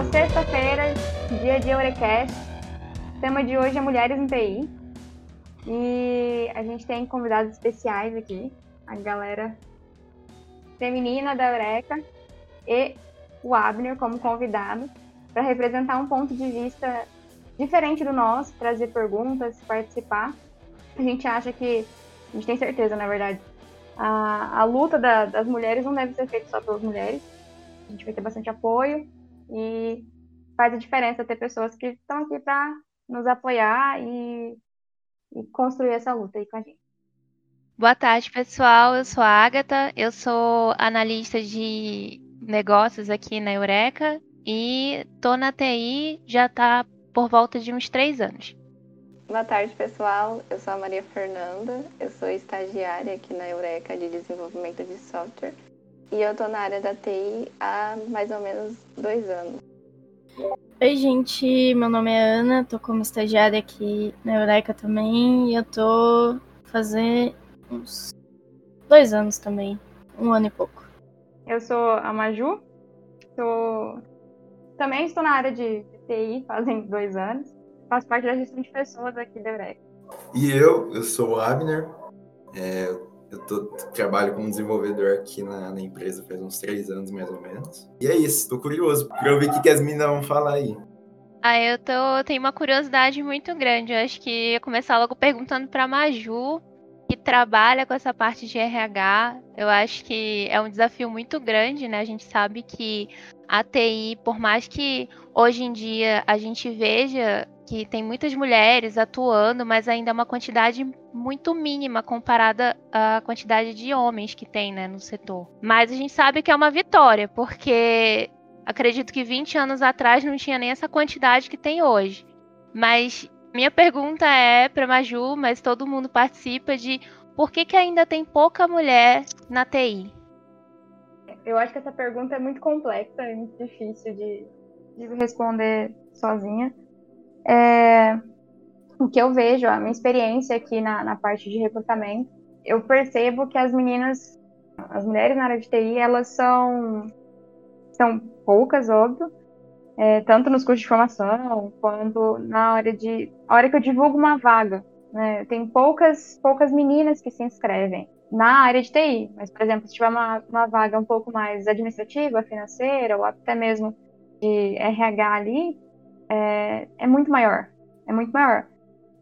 pessoal, sexta-feira, dia de Eurecast. O tema de hoje é Mulheres em TI. E a gente tem convidados especiais aqui, a galera feminina da Eureka e o Abner como convidado, para representar um ponto de vista diferente do nosso, trazer perguntas, participar. A gente acha que, a gente tem certeza, na verdade, a, a luta da, das mulheres não deve ser feita só pelas mulheres. A gente vai ter bastante apoio e faz a diferença ter pessoas que estão aqui para nos apoiar e, e, construir essa luta aí com a gente. Boa tarde, pessoal. Eu sou a Agatha, eu sou analista de negócios aqui na Eureka e tô na TI já tá por volta de uns três anos. Boa tarde, pessoal. Eu sou a Maria Fernanda, eu sou estagiária aqui na Eureka de desenvolvimento de software e eu tô na área da TI há mais ou menos dois anos. Oi, gente, meu nome é Ana, tô como estagiária aqui na Eureka também e eu tô fazendo uns dois anos também, um ano e pouco. Eu sou a Maju, tô... também estou na área de TI fazem dois anos, faço parte da gestão de pessoas aqui da Eureka. E eu, eu sou o Abner, é, eu tô, trabalho como desenvolvedor aqui na, na, empresa faz uns três anos, mais ou menos. E é isso, tô curioso pra ouvir o que, que as meninas vão falar aí. Ah, eu tô, tenho uma curiosidade muito grande. Eu acho que ia começar logo perguntando pra Maju, que trabalha com essa parte de RH. Eu acho que é um desafio muito grande, né? A gente sabe que a TI, por mais que hoje em dia a gente veja que tem muitas mulheres atuando, mas ainda é uma quantidade muito mínima comparada à quantidade de homens que tem né, no setor. Mas a gente sabe que é uma vitória, porque acredito que 20 anos atrás não tinha nem essa quantidade que tem hoje. Mas minha pergunta é para Maju, mas todo mundo participa de por que, que ainda tem pouca mulher na TI? Eu acho que essa pergunta é muito complexa, é muito difícil de, de responder sozinha. É, o que eu vejo, a minha experiência aqui na, na parte de recrutamento, eu percebo que as meninas, as mulheres na área de TI, elas são, são poucas, óbvio, é, tanto nos cursos de formação quanto na hora de, a hora que eu divulgo uma vaga. Né, tem poucas, poucas meninas que se inscrevem na área de TI, mas, por exemplo, se tiver uma, uma vaga um pouco mais administrativa, financeira, ou até mesmo de RH ali, é, é muito maior. É muito maior.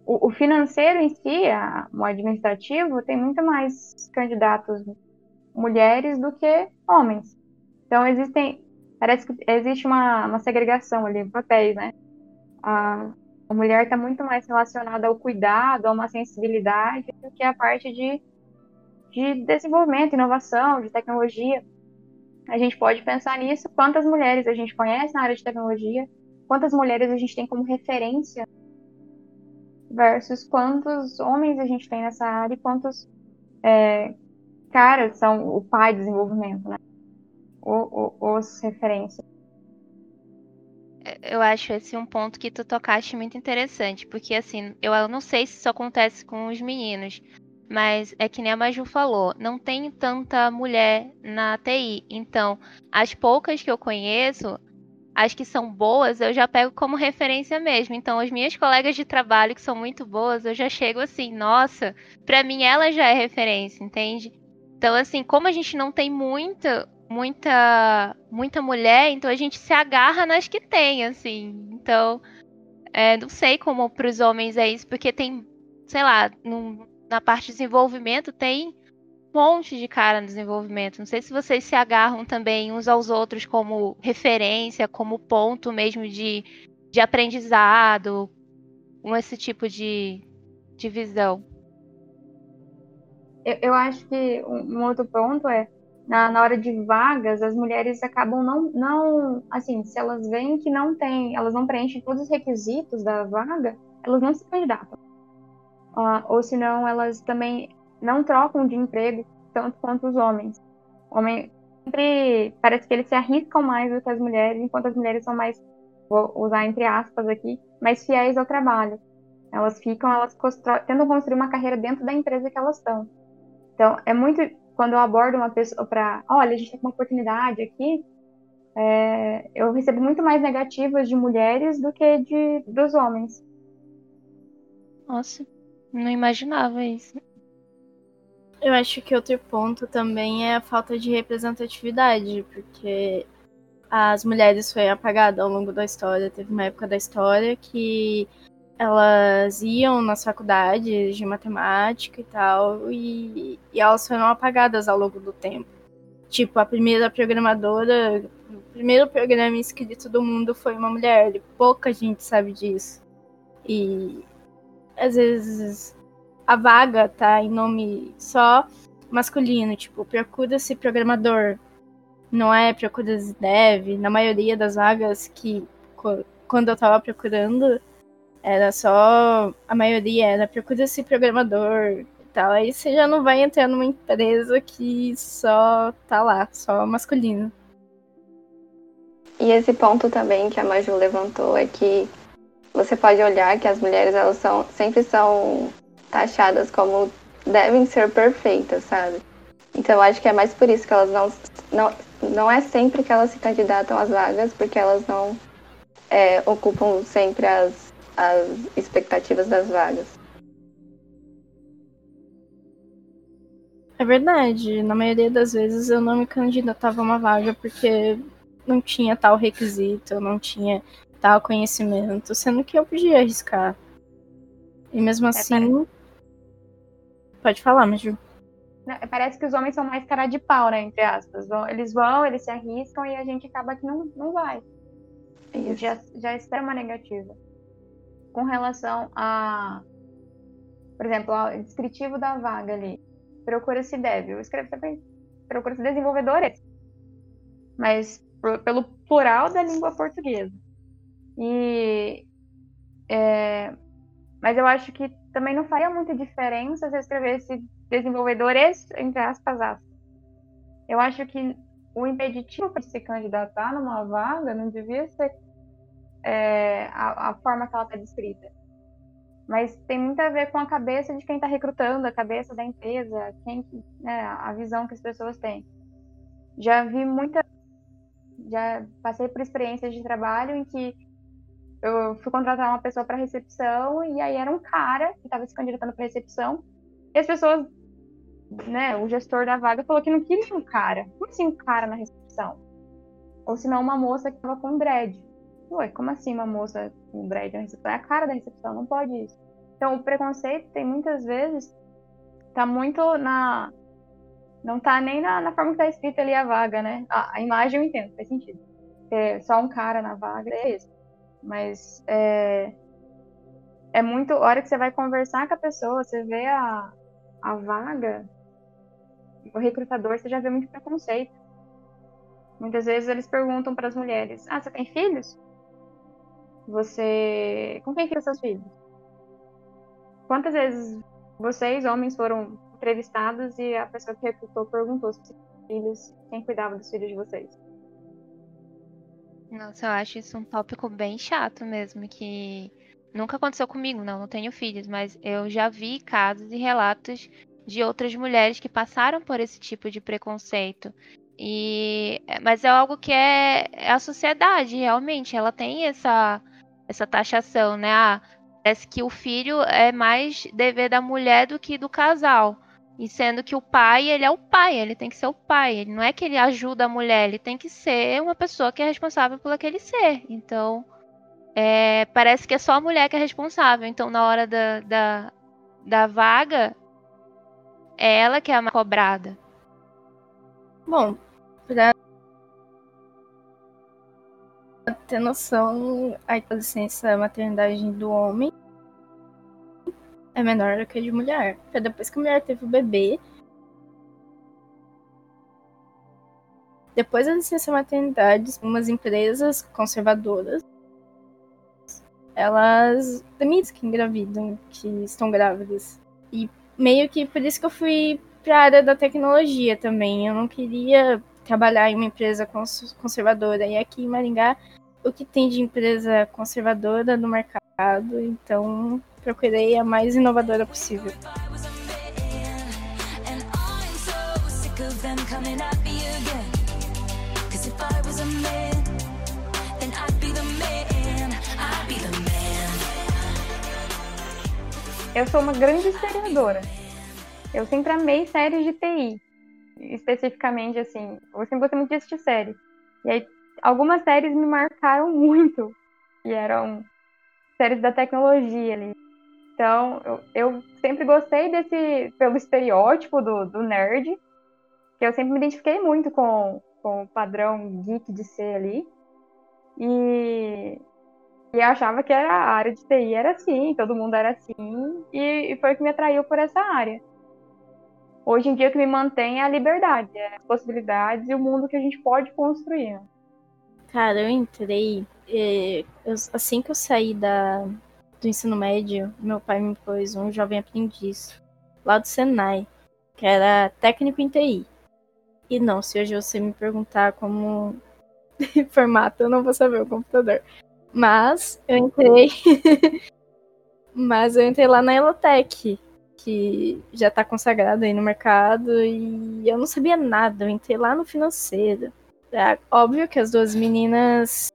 O, o financeiro em si, a, o administrativo, tem muito mais candidatos mulheres do que homens. Então existem, parece que existe uma, uma segregação ali, papéis, né? A, a mulher está muito mais relacionada ao cuidado, a uma sensibilidade, do que a parte de, de desenvolvimento, inovação, de tecnologia. A gente pode pensar nisso, quantas mulheres a gente conhece na área de tecnologia, quantas mulheres a gente tem como referência versus quantos homens a gente tem nessa área e quantos é, caras são o pai do desenvolvimento, né? O, o, os referências. Eu acho esse um ponto que tu tocaste muito interessante, porque assim, eu não sei se isso acontece com os meninos, mas é que nem a Maju falou, não tem tanta mulher na TI. Então, as poucas que eu conheço, as que são boas, eu já pego como referência mesmo. Então, as minhas colegas de trabalho que são muito boas, eu já chego assim, nossa, para mim ela já é referência, entende? Então, assim, como a gente não tem muita, muita, muita mulher, então a gente se agarra nas que tem, assim. Então, é, não sei como para os homens é isso, porque tem, sei lá, no, na parte de desenvolvimento tem monte de cara no desenvolvimento. Não sei se vocês se agarram também uns aos outros como referência, como ponto mesmo de, de aprendizado, com esse tipo de, de visão. Eu, eu acho que um, outro ponto é na, na hora de vagas, as mulheres acabam não, não, assim, se elas veem que não tem, elas não preenchem todos os requisitos da vaga, elas não se candidatam. Uh, ou senão elas também não trocam de emprego tanto quanto os homens. O homem sempre parece que eles se arriscam mais do que as mulheres, enquanto as mulheres são mais, vou usar entre aspas aqui, mais fiéis ao trabalho. Elas ficam, elas tentam construir uma carreira dentro da empresa que elas estão. Então, é muito quando eu abordo uma pessoa para, olha, a gente tem uma oportunidade aqui, É, eu recebo muito mais negativas de mulheres do que de dos homens. Nossa, não imaginava isso. Eu acho que outro ponto também é a falta de representatividade, porque as mulheres foi apagada ao longo da história. Teve uma época da história que elas iam nas faculdades de matemática e tal, e, e elas foram apagadas ao longo do tempo. Tipo, a primeira programadora, o primeiro programa escrito do mundo foi uma mulher, e pouca gente sabe disso. E às vezes a vaga tá em nome só masculino, tipo, procura-se programador, não é procura-se dev. Na maioria das vagas que quando eu tava procurando, era só a maioria era procura-se programador e tal. Aí você já não vai entrar numa empresa que só tá lá, só masculino. E esse ponto também que a Maju levantou é que você pode olhar que as mulheres elas são, sempre são taxadas como devem ser perfeitas, sabe? Então acho que é mais por isso que elas não. Não, não é sempre que elas se candidatam às vagas, porque elas não é, ocupam sempre as, as expectativas das vagas. É verdade. Na maioria das vezes eu não me candidatava a uma vaga porque não tinha tal requisito, não tinha tal conhecimento, sendo que eu podia arriscar. E mesmo é, assim, Pode falar, Maju. Parece que os homens são mais cara de pau, né? Entre aspas. Eles vão, eles se arriscam e a gente acaba que não, não vai. Isso. Já, já espera uma negativa. Com relação a. Por exemplo, o descritivo da vaga ali. Procura-se dev. Eu escrevo também. Procura-se desenvolvedores. Mas pelo plural da língua portuguesa. E. É, mas eu acho que também não faria muita diferença se eu escrevesse desenvolvedores, entre aspas, aspas. Eu acho que o impeditivo para se candidatar numa vaga não devia ser é, a, a, forma que ela está descrita. Mas tem muito a ver com a cabeça de quem está recrutando, a cabeça da empresa, quem, né, a visão que as pessoas têm. Já vi muita. Já passei por experiências de trabalho em que eu fui contratar uma pessoa para recepção e aí era um cara que estava se candidatando para recepção. E as pessoas, né, o gestor da vaga falou que não queria um cara. Como assim um cara na recepção? Ou se não uma moça que estava com dread. Ué, como assim uma moça com dread na recepção? É a cara da recepção, não pode isso. Então o preconceito tem muitas vezes tá muito na não tá nem na, na forma que tá escrita ali a vaga, né? A, a imagem eu entendo, faz sentido. Ter só um cara na vaga é isso. Mas é, é muito. A hora que você vai conversar com a pessoa, você vê a, a vaga, o recrutador, você já vê muito preconceito. Muitas vezes eles perguntam para as mulheres: Ah, você tem filhos? Você. Com quem ficam seus filhos? Quantas vezes vocês, homens, foram entrevistados e a pessoa que recrutou perguntou se filhos, quem cuidava dos filhos de vocês? Nossa, eu acho isso um tópico bem chato mesmo, que nunca aconteceu comigo, não, não tenho filhos, mas eu já vi casos e relatos de outras mulheres que passaram por esse tipo de preconceito. E mas é algo que é, é a sociedade, realmente, ela tem essa essa taxação, né? Ah, parece que o filho é mais dever da mulher do que do casal. E sendo que o pai, ele é o pai, ele tem que ser o pai. Ele não é que ele ajuda a mulher, ele tem que ser uma pessoa que é responsável por aquele ser. Então, é, parece que é só a mulher que é responsável. Então, na hora da, da, da vaga, é ela que é a cobrada. Bom, pra ter noção, a licença maternidade do homem é menor do que a de mulher. Porque depois que a mulher teve o bebê, depois da licença maternidade, umas empresas conservadoras, elas demitem que engravidam, que estão grávidas. E meio que por isso que eu fui para a área da tecnologia também. Eu não queria trabalhar em uma empresa conservadora. E aqui em Maringá, o que tem de empresa conservadora no mercado, então procurei a mais inovadora possível. Eu sou uma grande historiadora. Eu sempre amei séries de TI. Especificamente, assim. Eu sempre gostei muito de assistir série. E aí, algumas séries me marcaram muito. E eram séries da tecnologia ali. Então, eu, eu sempre gostei desse, pelo estereótipo do, do nerd, que eu sempre me identifiquei muito com, com o padrão geek de ser ali. E, e achava que era, a área de TI era assim, todo mundo era assim, e, e foi o que me atraiu por essa área. Hoje em dia, o que me mantém é a liberdade, é as possibilidades e o mundo que a gente pode construir. Cara, eu entrei. eh, eu- assim que eu saí da, do ensino médio, meu pai me pôs um jovem aprendiz lá do Senai, que era técnico em TI. E não, se hoje você me perguntar como formato, eu não vou saber o computador. Mas eu entrei. Mas eu entrei lá na Elotec, que já tá consagrada aí no mercado, e eu não sabia nada. Eu entrei lá no financeiro. É óbvio que as duas meninas.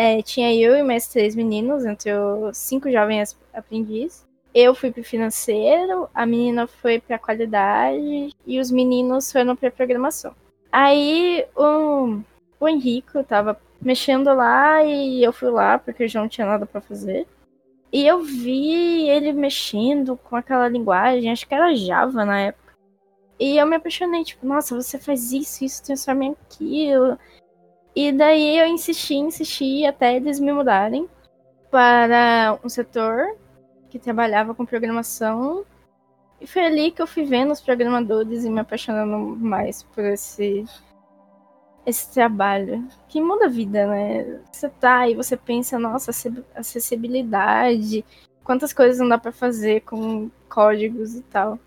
É, tinha eu e mais três meninos, entre os cinco jovens aprendizes. Eu fui pro financeiro, a menina foi pra qualidade e os meninos foram pra programação. Aí o, Henrico tava mexendo lá e eu fui lá porque eu já não tinha nada pra fazer. E eu vi ele mexendo com aquela linguagem, acho que era Java na época. E eu me apaixonei, tipo, nossa, você faz isso, isso transforma em aquilo. E daí eu insisti, insisti até eles me mudarem para um setor que trabalhava com programação. E foi ali que eu fui vendo os programadores e me apaixonando mais por esse esse trabalho que muda a vida, né? Você tá e você pensa, nossa, acess- acessibilidade, quantas coisas não dá pra fazer com códigos e tal.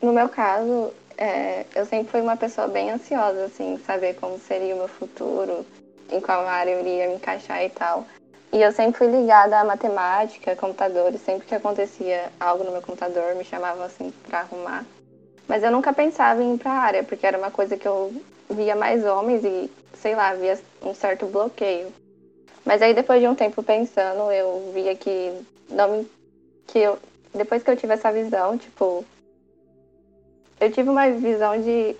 No meu caso, é, eu sempre fui uma pessoa bem ansiosa, assim, saber como seria o meu futuro, em qual área eu iria me encaixar e tal. E eu sempre fui ligada à matemática, computadores, sempre que acontecia algo no meu computador, me chamavam assim para arrumar. Mas eu nunca pensava em ir para a área, porque era uma coisa que eu via mais homens e, sei lá, via um certo bloqueio. Mas aí depois de um tempo pensando, eu via que não me que eu depois que eu tive essa visão, tipo, eu tive uma visão de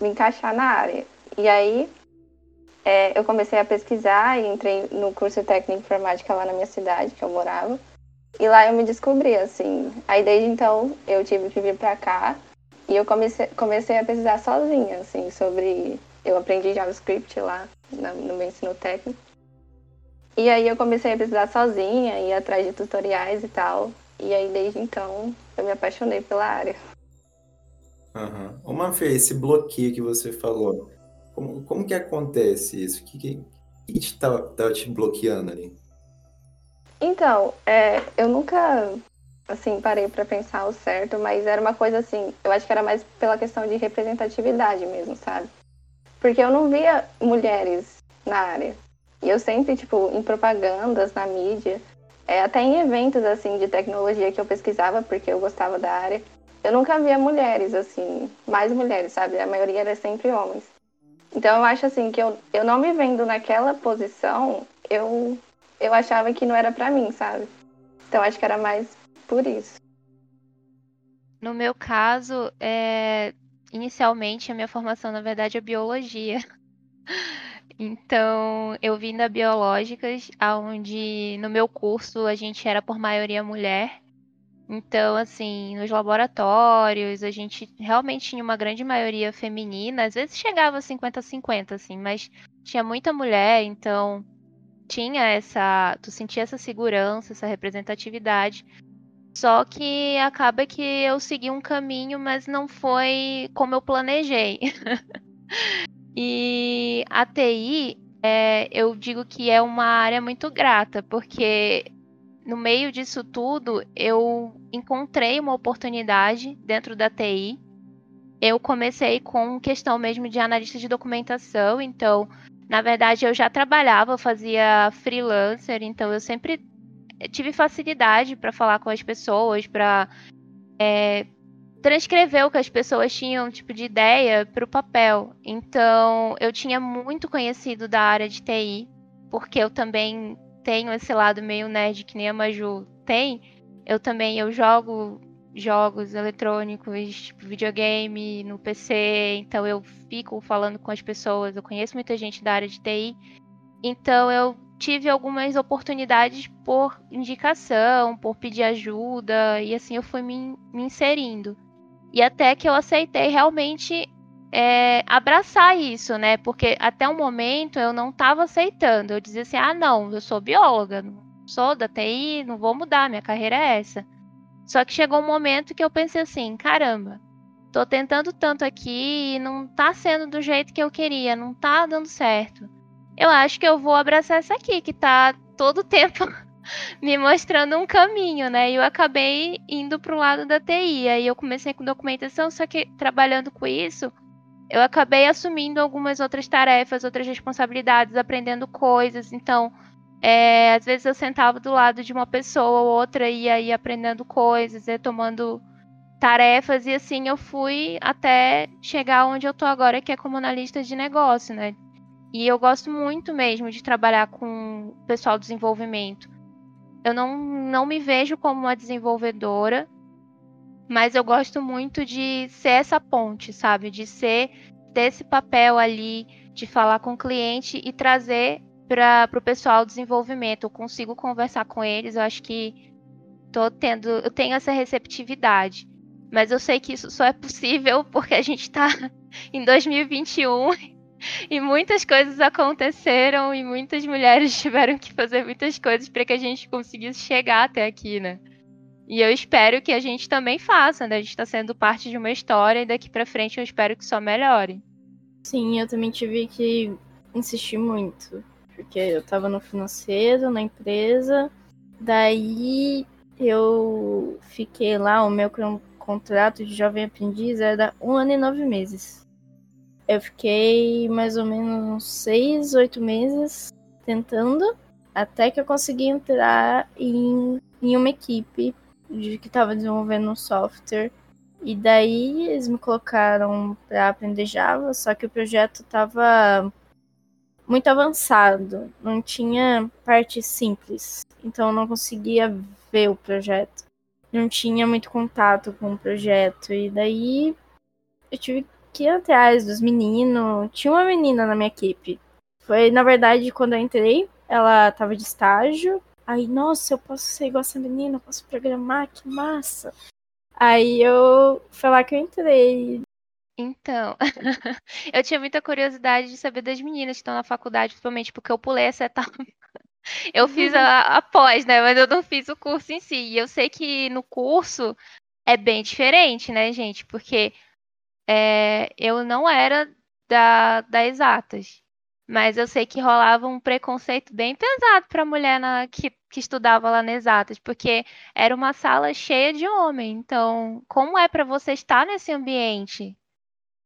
me encaixar na área. E aí é, eu comecei a pesquisar e entrei no curso técnico de informática lá na minha cidade, que eu morava. E lá eu me descobri, assim. Aí desde então eu tive que vir pra cá e eu comecei, comecei a pesquisar sozinha, assim, sobre. Eu aprendi JavaScript lá na- no meu ensino técnico. E aí eu comecei a pesquisar sozinha, ir atrás de tutoriais e tal. E aí desde então eu me apaixonei pela área. Aham. Ô, Manfê, esse bloqueio que você falou, como, como que acontece isso? O que, que, que te tava te bloqueando ali? Então, é, eu nunca, assim, parei pra pensar o certo, mas era uma coisa assim, eu acho que era mais pela questão de representatividade mesmo, sabe? Porque eu não via mulheres na área. E eu sempre, tipo, em propagandas, na mídia, é, até em eventos, assim, de tecnologia que eu pesquisava, porque eu gostava da área, eu nunca via mulheres, assim, mais mulheres, sabe? A maioria era sempre homens. Então eu acho, assim, que eu, eu não me vendo naquela posição, eu eu achava que não era pra mim, sabe? Então acho que era mais por isso. No meu caso, é, inicialmente a minha formação, na verdade, é biologia. Então, eu vim da biológicas, onde no meu curso a gente era por maioria mulher. Então, assim, nos laboratórios a gente realmente tinha uma grande maioria feminina, às vezes chegava a 50-50, assim, mas tinha muita mulher, então tinha essa. Tu sentia essa segurança, essa representatividade. Só que acaba que eu segui um caminho, mas não foi como eu planejei. e a TI, é, eu digo que é uma área muito grata, porque no meio disso tudo eu encontrei uma oportunidade dentro da TI. Eu comecei com questão mesmo de analista de documentação, então, na verdade, eu já trabalhava, fazia freelancer, então eu sempre tive facilidade para falar com as pessoas, para transcrever o que as pessoas tinham, tipo, de ideia para o papel. Então, eu tinha muito conhecido da área de TI, porque eu também tenho esse lado meio nerd que nem a Maju tem. Eu também eu jogo jogos eletrônicos, tipo videogame no PC, então eu fico falando com as pessoas, eu conheço muita gente da área de TI. Então eu tive algumas oportunidades por indicação, por pedir ajuda, e assim eu fui me, me inserindo. E até que eu aceitei realmente é, abraçar isso, né? Porque até o momento eu não estava aceitando. Eu dizia assim: ah, não, eu sou bióloga, sou da TI, não vou mudar, minha carreira é essa. Só que chegou um momento que eu pensei assim: caramba, tô tentando tanto aqui e não tá sendo do jeito que eu queria, não tá dando certo. Eu acho que eu vou abraçar essa aqui, que tá todo tempo me mostrando um caminho, né? E eu acabei indo pro lado da TI. Aí eu comecei com documentação, só que trabalhando com isso, eu acabei assumindo algumas outras tarefas, outras responsabilidades, aprendendo coisas. Então, é, às vezes eu sentava do lado de uma pessoa ou outra e ia aprendendo coisas, ia tomando tarefas e assim eu fui até chegar onde eu tô agora, que é como analista de negócio, né? E eu gosto muito mesmo de trabalhar com o pessoal do desenvolvimento. Eu não, não me vejo como uma desenvolvedora, mas eu gosto muito de ser essa ponte, sabe? De ser desse papel ali, de falar com o cliente e trazer para o pessoal desenvolvimento. Eu consigo conversar com eles, eu acho que tô tendo, eu tenho essa receptividade. Mas eu sei que isso só é possível porque a gente está em 2021 e muitas coisas aconteceram e muitas mulheres tiveram que fazer muitas coisas para que a gente conseguisse chegar até aqui, né? E eu espero que a gente também faça, né? A gente está sendo parte de uma história e daqui para frente eu espero que só melhore. Sim, eu também tive que insistir muito. Porque eu tava no financeiro, na empresa. Daí eu fiquei lá, o meu con- contrato de jovem aprendiz era um ano e nove meses. Eu fiquei mais ou menos uns seis, oito meses tentando, até que eu consegui entrar em, em uma equipe de que estava desenvolvendo um software. E daí eles me colocaram para aprender Java, só que o projeto estava muito avançado, não tinha parte simples, então eu não conseguia ver o projeto. Não tinha muito contato com o projeto, e daí eu tive que ir atrás dos meninos. Tinha uma menina na minha equipe. Foi, na verdade, quando eu entrei, ela tava de estágio. Aí, nossa, eu posso ser igual essa menina, eu posso programar, que massa. Aí eu foi lá que eu entrei. Então, eu tinha muita curiosidade de saber das meninas que estão na faculdade, principalmente porque eu pulei essa etapa. Eu fiz a, a pós, né? Mas eu não fiz o curso em si. E eu sei que no curso é bem diferente, né, gente? Porque é, eu não era da, da exatas. Mas eu sei que rolava um preconceito bem pesado para mulher na, que, que estudava lá na exatas, porque era uma sala cheia de homem. Então, como é para você estar nesse ambiente?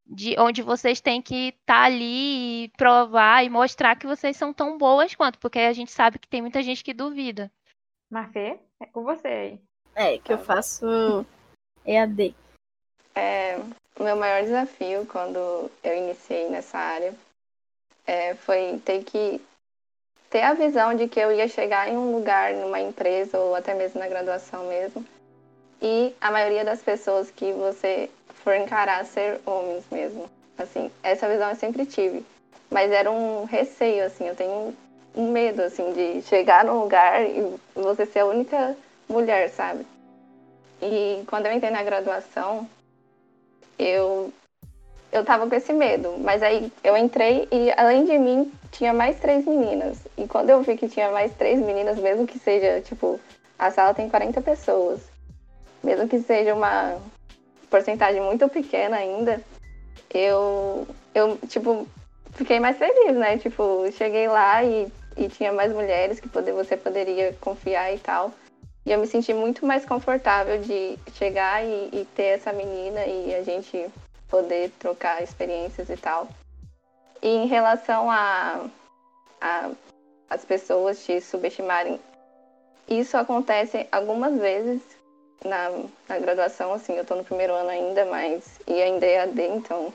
de onde vocês têm que estar ali e provar e mostrar que vocês são tão boas quanto, porque a gente sabe que tem muita gente que duvida. Mafê, é com você aí. É, que eu faço EAD. É, o meu maior desafio quando eu iniciei nessa área é, foi ter que ter a visão de que eu ia chegar em um lugar, numa empresa ou até mesmo na graduação mesmo, e a maioria das pessoas que você for encarar ser homens mesmo. Assim, essa visão eu sempre tive, mas era um receio assim, eu tenho um medo assim de chegar num lugar e você ser a única mulher, sabe? E quando eu entrei na graduação, eu eu tava com esse medo, mas aí eu entrei e além de mim tinha mais três meninas. E quando eu vi que tinha mais três meninas, mesmo que seja, tipo, a sala tem 40 pessoas, mesmo que seja uma porcentagem muito pequena ainda, eu eu tipo fiquei mais feliz, né? Tipo, cheguei lá e, e tinha mais mulheres que poder, você poderia confiar e tal. E eu me senti muito mais confortável de chegar e, e ter essa menina e a gente poder trocar experiências e tal. E em relação a, a as pessoas te subestimarem, isso acontece algumas vezes, na, na graduação, assim, eu tô no primeiro ano ainda, mas e ainda é AD, então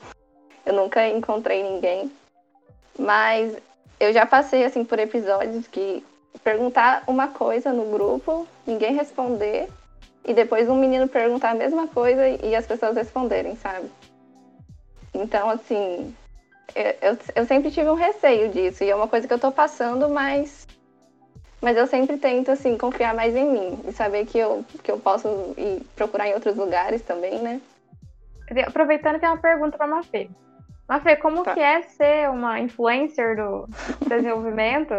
eu nunca encontrei ninguém. Mas eu já passei assim por episódios que perguntar uma coisa no grupo, ninguém responder, e depois um menino perguntar a mesma coisa e as pessoas responderem, sabe? Então, assim, eu, eu, eu sempre tive um receio disso, e é uma coisa que eu tô passando, mas mas eu sempre tento, assim, confiar mais em mim e saber que eu, que eu posso ir procurar em outros lugares também, né? Aproveitando, tem uma pergunta pra Mafê. Mafê, como Tá. que é ser uma influencer do desenvolvimento?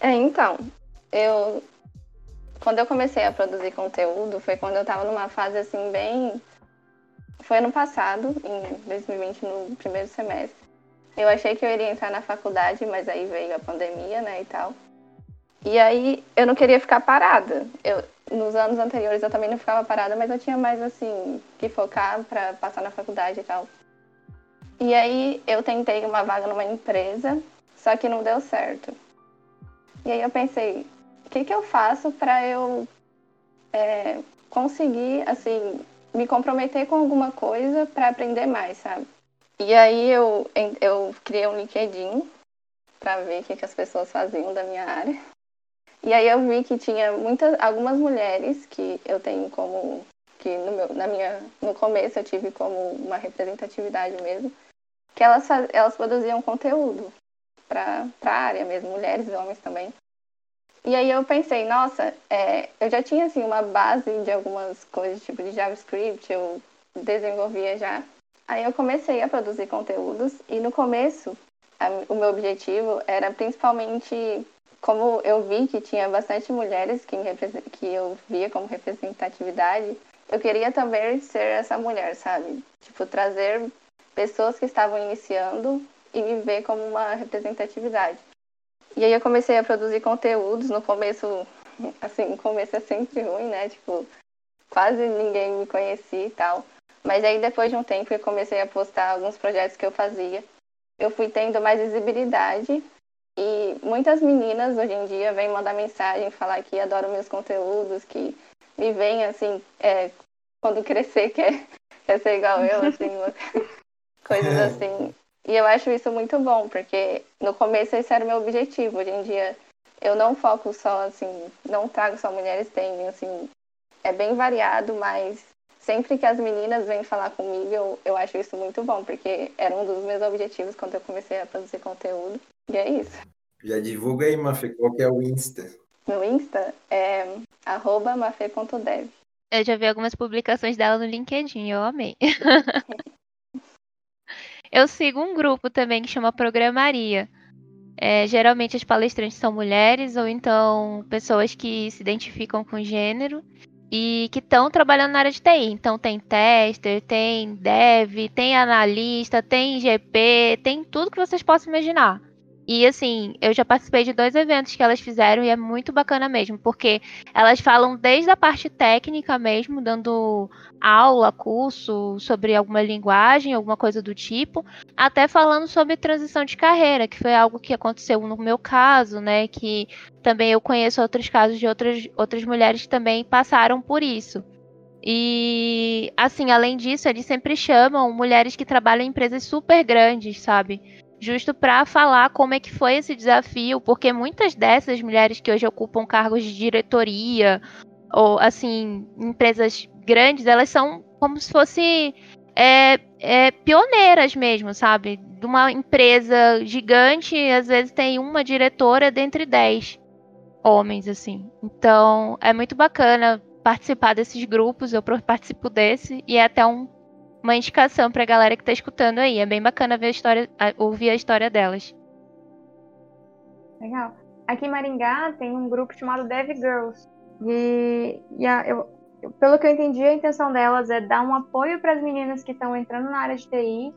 É, então, eu. Quando eu comecei a produzir conteúdo, foi quando eu tava numa fase, assim, bem. Foi ano passado, em 2020, no primeiro semestre. Eu achei que eu iria entrar na faculdade, mas aí veio a pandemia, né, e tal. E aí eu não queria ficar parada. Eu, nos anos anteriores eu também não ficava parada, mas eu tinha mais assim que focar para passar na faculdade e tal. E aí eu tentei uma vaga numa empresa, só que não deu certo. E aí eu pensei, o que que eu faço para eu é, conseguir assim me comprometer com alguma coisa para aprender mais, sabe? E aí eu, eu criei um LinkedIn para ver o que, que as pessoas faziam da minha área. E aí eu vi que tinha muitas, algumas mulheres que eu tenho como que no meu, na minha, no começo eu tive como uma representatividade mesmo, que elas, elas produziam conteúdo para a área mesmo, mulheres e homens também. E aí eu pensei, nossa, é, eu já tinha assim uma base de algumas coisas tipo de JavaScript, eu desenvolvia já. Aí eu comecei a produzir conteúdos e no começo a- o meu objetivo era principalmente como eu vi que tinha bastante mulheres que, me que eu via como representatividade, eu queria também ser essa mulher, sabe? Tipo, trazer pessoas que estavam iniciando e me ver como uma representatividade. E aí eu comecei a produzir conteúdos. No começo, assim, o começo é sempre ruim, né? Tipo, quase ninguém me conhecia e tal. Mas aí depois de um tempo eu comecei a postar alguns projetos que eu fazia. Eu fui tendo mais visibilidade e muitas meninas hoje em dia vêm mandar mensagem, falar que adoram meus conteúdos, que me veem assim, é, quando crescer quer, quer ser igual eu, assim, coisas assim. E eu acho isso muito bom, porque no começo esse era o meu objetivo. Hoje em dia eu não foco só, assim, não trago só mulheres tem, assim, é bem variado, mas sempre que as meninas vêm falar comigo, eu, eu acho isso muito bom, porque era um dos meus objetivos quando eu comecei a produzir conteúdo. E é isso. Já divulga aí, Mafê, qual que é o Insta? Meu Insta é arroba mafe.dev. Eu já vi algumas publicações dela no LinkedIn, eu amei. eu sigo um grupo também que chama Programaria. É, geralmente as palestrantes são mulheres ou então pessoas que se identificam com gênero e que estão trabalhando na área de TI. Então tem tester, tem dev, tem analista, tem GP, tem tudo que vocês possam imaginar. E assim, eu já participei de dois eventos que elas fizeram e é muito bacana mesmo, porque elas falam desde a parte técnica mesmo, dando aula, curso sobre alguma linguagem, alguma coisa do tipo, até falando sobre transição de carreira, que foi algo que aconteceu no meu caso, né? Que também eu conheço outros casos de outras, outras mulheres que também passaram por isso. E assim, além disso, eles sempre chamam mulheres que trabalham em empresas super grandes, sabe? Justo para falar como é que foi esse desafio, porque muitas dessas mulheres que hoje ocupam cargos de diretoria ou assim, empresas grandes, elas são como se fosse é, é, pioneiras mesmo, sabe? De uma empresa gigante, às vezes tem uma diretora dentre dez homens, assim. Então, é muito bacana participar desses grupos, eu participo desse, e é até um, uma indicação pra galera que tá escutando aí. É bem bacana ver a história, ouvir a história delas. Legal. Aqui em Maringá tem um grupo chamado Dev Girls. E, e a- eu- pelo que eu entendi, a intenção delas é dar um apoio para as meninas que estão entrando na área de TI.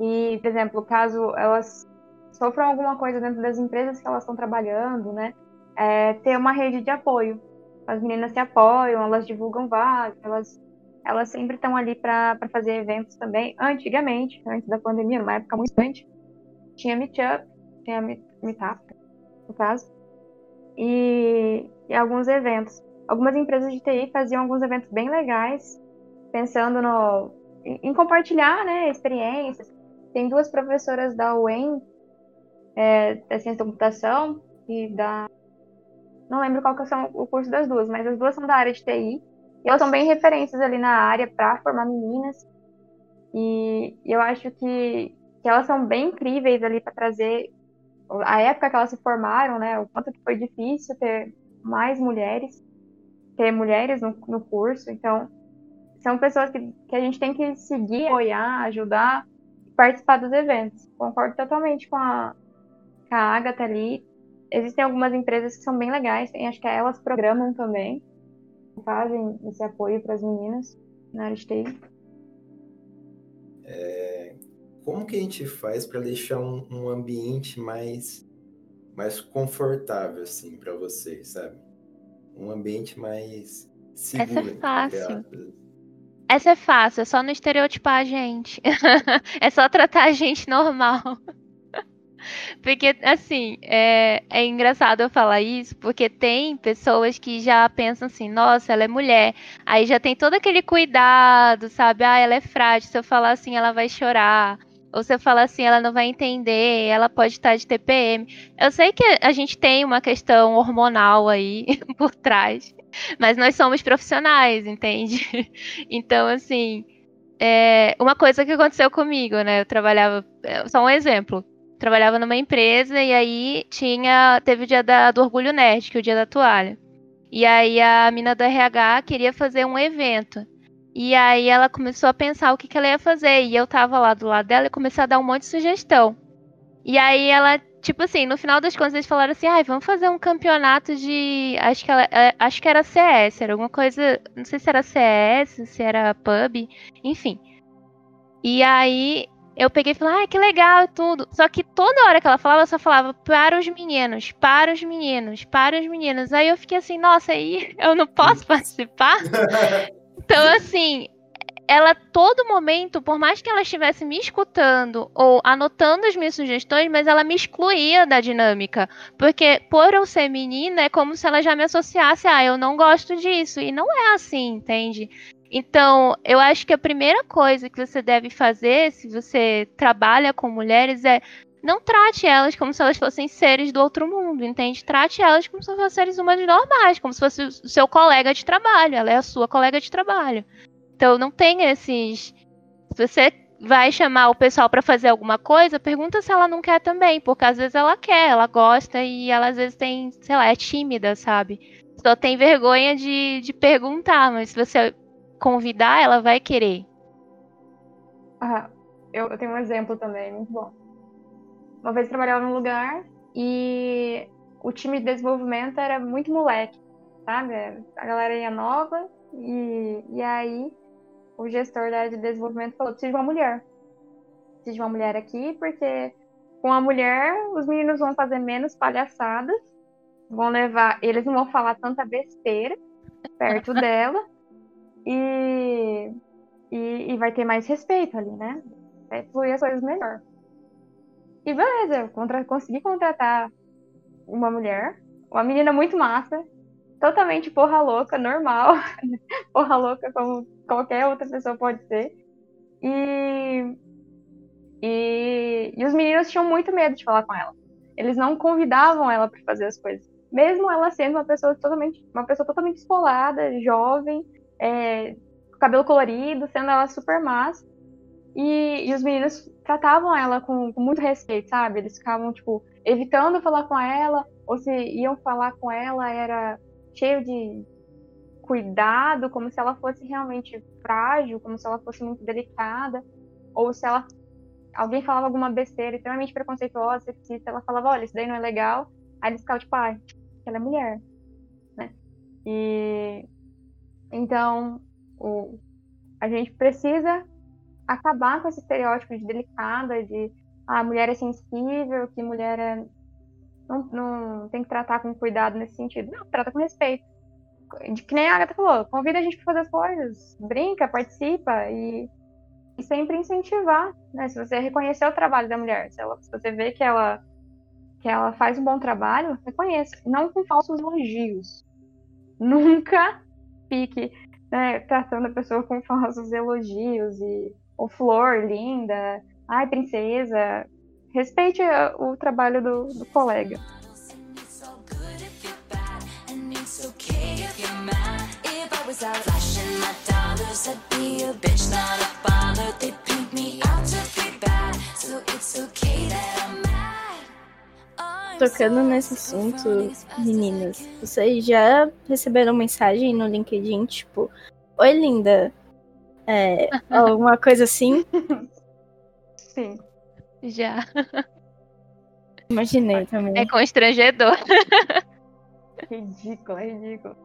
E, por exemplo, caso elas sofram alguma coisa dentro das empresas que elas estão trabalhando, né? é, ter uma rede de apoio. As meninas se apoiam, elas divulgam vagas, elas, elas sempre estão ali para fazer eventos também. Antigamente, antes da pandemia, numa época muito antes, tinha Meetup, tinha Meet- Meetup, no caso, e, e alguns eventos. algumas empresas de TI faziam alguns eventos bem legais, pensando no, em, compartilhar né, experiências. Tem duas professoras da UEM, é, da ciência da computação, e da. Não lembro qual que são o curso das duas, mas as duas são da área de TI. E elas são bem referências ali na área para formar meninas. E eu acho que, que elas são bem incríveis ali para trazer a época que elas se formaram, né? O quanto que foi difícil ter mais mulheres, ter mulheres no, no curso. Então, são pessoas que, que a gente tem que seguir, apoiar, ajudar, participar dos eventos. Concordo totalmente com a, com a Agatha ali. Existem algumas empresas que são bem legais, tem, acho que elas programam também, fazem esse apoio para as meninas na área de TI. É, como que a gente faz para deixar um, um ambiente mais mais confortável assim para vocês, sabe? Um ambiente mais seguro. Essa é fácil. Essa é fácil, é só não estereotipar a gente. é só tratar a gente normal. Porque, assim, é, é engraçado eu falar isso, porque tem pessoas que já pensam assim, nossa, ela é mulher. Aí já tem todo aquele cuidado, sabe? Ah, ela é frágil, se eu falar assim, ela vai chorar. Ou se eu falar assim, ela não vai entender, ela pode estar de TPM. Eu sei que a gente tem uma questão hormonal aí por trás, mas nós somos profissionais, entende? Então, assim, é, uma coisa que aconteceu comigo, né? Eu trabalhava, é, só um exemplo. Trabalhava numa empresa e aí tinha, teve o dia da- do Orgulho Nerd, que é o dia da toalha. E aí a mina do RH queria fazer um evento. E aí ela começou a pensar o que, que ela ia fazer. E eu tava lá do lado dela e comecei a dar um monte de sugestão. E aí ela, tipo assim, no final das contas eles falaram assim, ai, vamos fazer um campeonato de. Acho que, ela, é, acho que era CS, era alguma coisa. Não sei se era CS, se era pub, enfim. E aí eu peguei e falei, ai, que legal e tudo. Só que toda hora que ela falava, eu só falava para os meninos, para os meninos, para os meninos. Aí eu fiquei assim, nossa, aí eu não posso participar? Então, assim, ela todo momento, por mais que ela estivesse me escutando ou anotando as minhas sugestões, mas ela me excluía da dinâmica. Porque por eu ser menina, é como se ela já me associasse, ah, eu não gosto disso. E não é assim, entende? Então, eu acho que a primeira coisa que você deve fazer, se você trabalha com mulheres, é não trate elas como se elas fossem seres do outro mundo, entende? Trate elas como se fossem seres humanos normais, como se fosse o seu colega de trabalho. Ela é a sua colega de trabalho. Então, não tem esses. Se você vai chamar o pessoal para fazer alguma coisa, pergunta se ela não quer também, porque às vezes ela quer, ela gosta e ela às vezes tem, sei lá, é tímida, sabe? Só tem vergonha de, de perguntar, mas se você convidar, ela vai querer. Ah, eu, eu tenho um exemplo também, muito bom. Uma vez eu trabalhava num lugar e o time de desenvolvimento era muito moleque, sabe? A galera ia nova e, e aí o gestor da área de desenvolvimento falou: precisa de uma mulher. Precisa de uma mulher aqui, porque com a mulher os meninos vão fazer menos palhaçadas, vão levar, eles não vão falar tanta besteira perto dela e, e, e vai ter mais respeito ali, né? Vai fluir as coisas melhor. E beleza, contra, consegui contratar uma mulher, uma menina muito massa, totalmente porra louca, normal, porra louca como qualquer outra pessoa pode ser. E, e, e os meninos tinham muito medo de falar com ela. Eles não convidavam ela para fazer as coisas, mesmo ela sendo uma pessoa totalmente, uma pessoa totalmente esfolada, jovem, é, cabelo colorido, sendo ela super massa. E, e os meninos tratavam ela com, com muito respeito, sabe? Eles ficavam, tipo, evitando falar com ela, ou se iam falar com ela, era cheio de cuidado, como se ela fosse realmente frágil, como se ela fosse muito delicada, ou se ela alguém falava alguma besteira extremamente preconceituosa, sexista, ela falava, olha, isso daí não é legal, aí eles ficavam tipo, ai, ela é mulher, né? E então o, a gente precisa acabar com esse estereótipo de delicada, de ah, a mulher é sensível, que mulher é não, não tem que tratar com cuidado nesse sentido. Não, trata com respeito. De que nem a Agatha falou, convida a gente para fazer as coisas, brinca, participa e, e sempre incentivar, né? Se você reconhecer o trabalho da mulher, se, ela, se você vê que ela que ela faz um bom trabalho, reconheça, não com falsos elogios. nunca fique né, tratando a pessoa com falsos elogios e ou flor linda, ai princesa. Respeite o trabalho do, do colega. It's okay Tocando nesse assunto, meninas, vocês já receberam mensagem no LinkedIn, tipo, Oi, linda. É, alguma coisa assim? Sim. Já. Imaginei também. É constrangedor. Ridículo, é ridículo.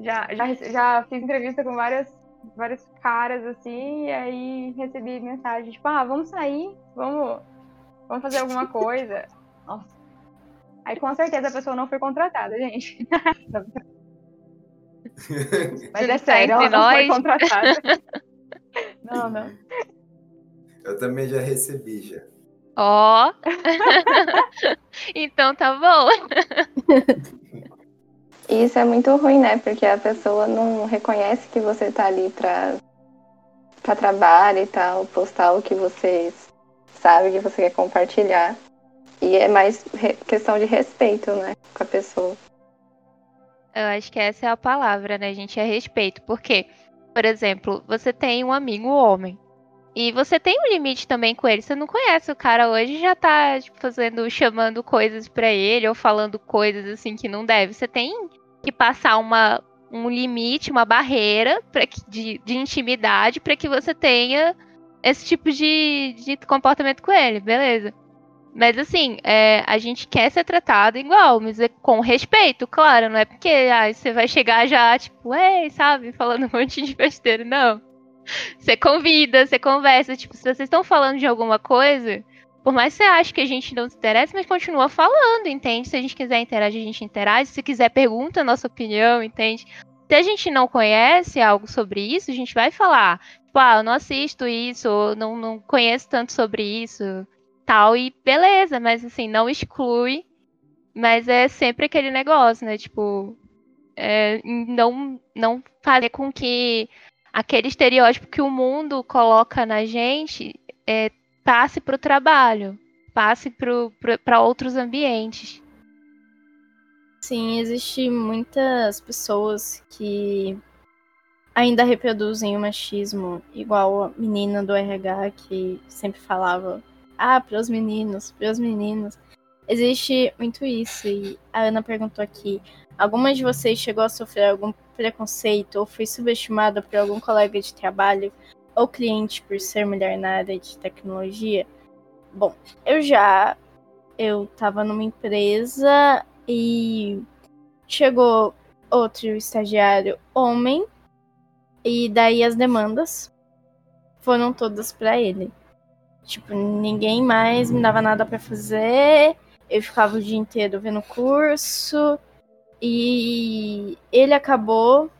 Já, já, já fiz entrevista com várias, vários caras assim, e aí recebi mensagem, tipo, ah, vamos sair, vamos, vamos fazer alguma coisa. Nossa. Aí com certeza a pessoa não foi contratada, gente. Mas é tá sério, ela não foi nós? contratada. Não, não. Eu também já recebi, já. Ó. então tá bom. Isso é muito ruim, né? Porque a pessoa não reconhece que você tá ali pra, pra trabalho e tal, postar o que você sabe que você quer compartilhar. E é mais questão de respeito, né? Com a pessoa. Eu acho que essa é a palavra, né, gente? É respeito. Porque, por exemplo, você tem um amigo homem. E você tem um limite também com ele. Você não conhece o cara hoje já tá tipo, fazendo, chamando coisas pra ele ou falando coisas assim que não deve. Você tem que passar uma, um limite, uma barreira pra que- de, de intimidade para que você tenha esse tipo de, de comportamento com ele, beleza? Mas assim, é, a gente quer ser tratado igual, mas é com respeito, claro, não é porque ah, você vai chegar já, tipo, ei, sabe, falando um monte de besteira, não. Você convida, você conversa, tipo, se vocês estão falando de alguma coisa, por mais que você ache que a gente não se interessa, mas continua falando, entende? Se a gente quiser interagir, a gente interage. Se quiser, pergunta a nossa opinião, entende? Se a gente não conhece algo sobre isso, a gente vai falar. Tipo, ah, eu não assisto isso, ou não, não conheço tanto sobre isso, tal, e beleza, mas assim, não exclui. Mas é sempre aquele negócio, né? Tipo, é, não, não fazer com que aquele estereótipo que o mundo coloca na gente é, passe para o trabalho, passe para outros ambientes. Sim, existe muitas pessoas que ainda reproduzem o machismo, igual a menina do RH que sempre falava, ah, para os meninos, para os meninos. Existe muito isso. E a Ana perguntou aqui: alguma de vocês chegou a sofrer algum preconceito ou foi subestimada por algum colega de trabalho ou cliente por ser mulher na área de tecnologia? Bom, eu já. Eu tava numa empresa e chegou outro estagiário homem e daí as demandas foram todas para ele. Tipo, ninguém mais me dava nada para fazer. Eu ficava o dia inteiro vendo curso e ele acabou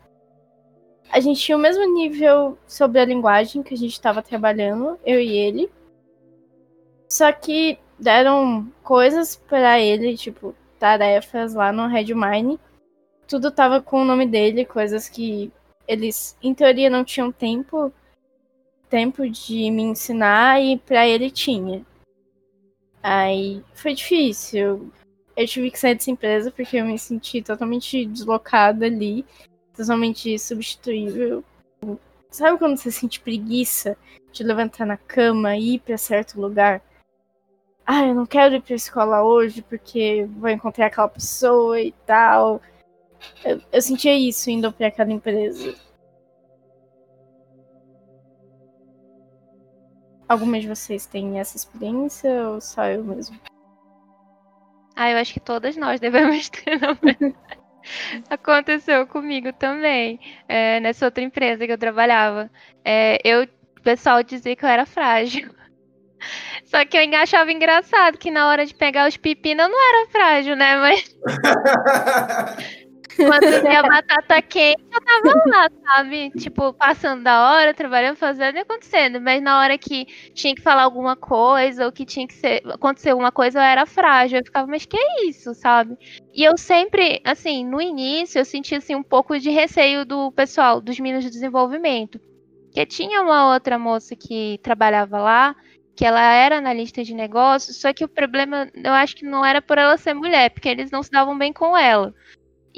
a gente tinha o mesmo nível sobre a linguagem que a gente estava trabalhando, eu e ele. Só que deram coisas para ele, tipo, tarefas lá no Redmine. Tudo tava com o nome dele, coisas que eles, em teoria, não tinham tempo tempo de me ensinar e para ele tinha. Aí foi difícil. Eu tive que sair dessa empresa porque eu me senti totalmente deslocada ali, totalmente substituível. Sabe quando você sente preguiça de levantar na cama e ir para certo lugar? Ah, eu não quero ir pra escola hoje porque vou encontrar aquela pessoa e tal. Eu, eu sentia isso indo para aquela empresa. Alguma de vocês tem essa experiência ou só eu mesmo? Ah, eu acho que todas nós devemos ter, na verdade. Aconteceu comigo também, é, nessa outra empresa que eu trabalhava. É, eu, o pessoal dizia que eu era frágil. Só que eu achava engraçado que na hora de pegar os pepinos eu não era frágil, né? Mas Quando tinha batata quente, eu tava lá, sabe? Tipo, passando da hora, trabalhando, fazendo e acontecendo. Mas na hora que tinha que falar alguma coisa, ou que tinha que ser, acontecer alguma coisa, eu era frágil. Eu ficava, mas que é isso, sabe? E eu sempre, assim, no início, eu sentia assim, um pouco de receio do pessoal, dos meninos de desenvolvimento. Porque tinha uma outra moça que trabalhava lá, que ela era analista de negócios, só que o problema, eu acho que não era por ela ser mulher, porque eles não se davam bem com ela.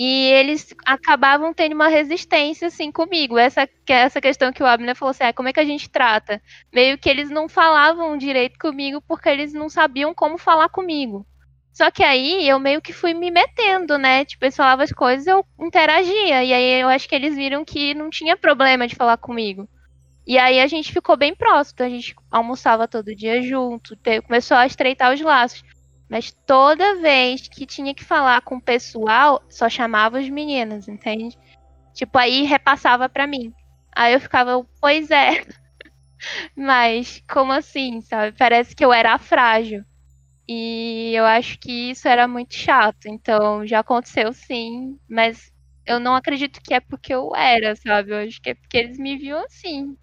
E eles acabavam tendo uma resistência, assim, comigo. Essa, essa questão que o Abner falou assim, ah, como é que a gente trata? Meio que eles não falavam direito comigo porque eles não sabiam como falar comigo. Só que aí eu meio que fui me metendo, né? Tipo, eles falavam as coisas, eu interagia. E aí eu acho que eles viram que não tinha problema de falar comigo. E aí a gente ficou bem próximo, a gente almoçava todo dia junto, começou a estreitar os laços. Mas toda vez que tinha que falar com o pessoal, só chamava os meninos, entende? Tipo, aí repassava pra mim. Aí eu ficava, pois é. Mas como assim, sabe? Parece que eu era frágil. E eu acho que isso era muito chato. Então já aconteceu sim, mas eu não acredito que é porque eu era, sabe? Eu acho que é porque eles me viam assim.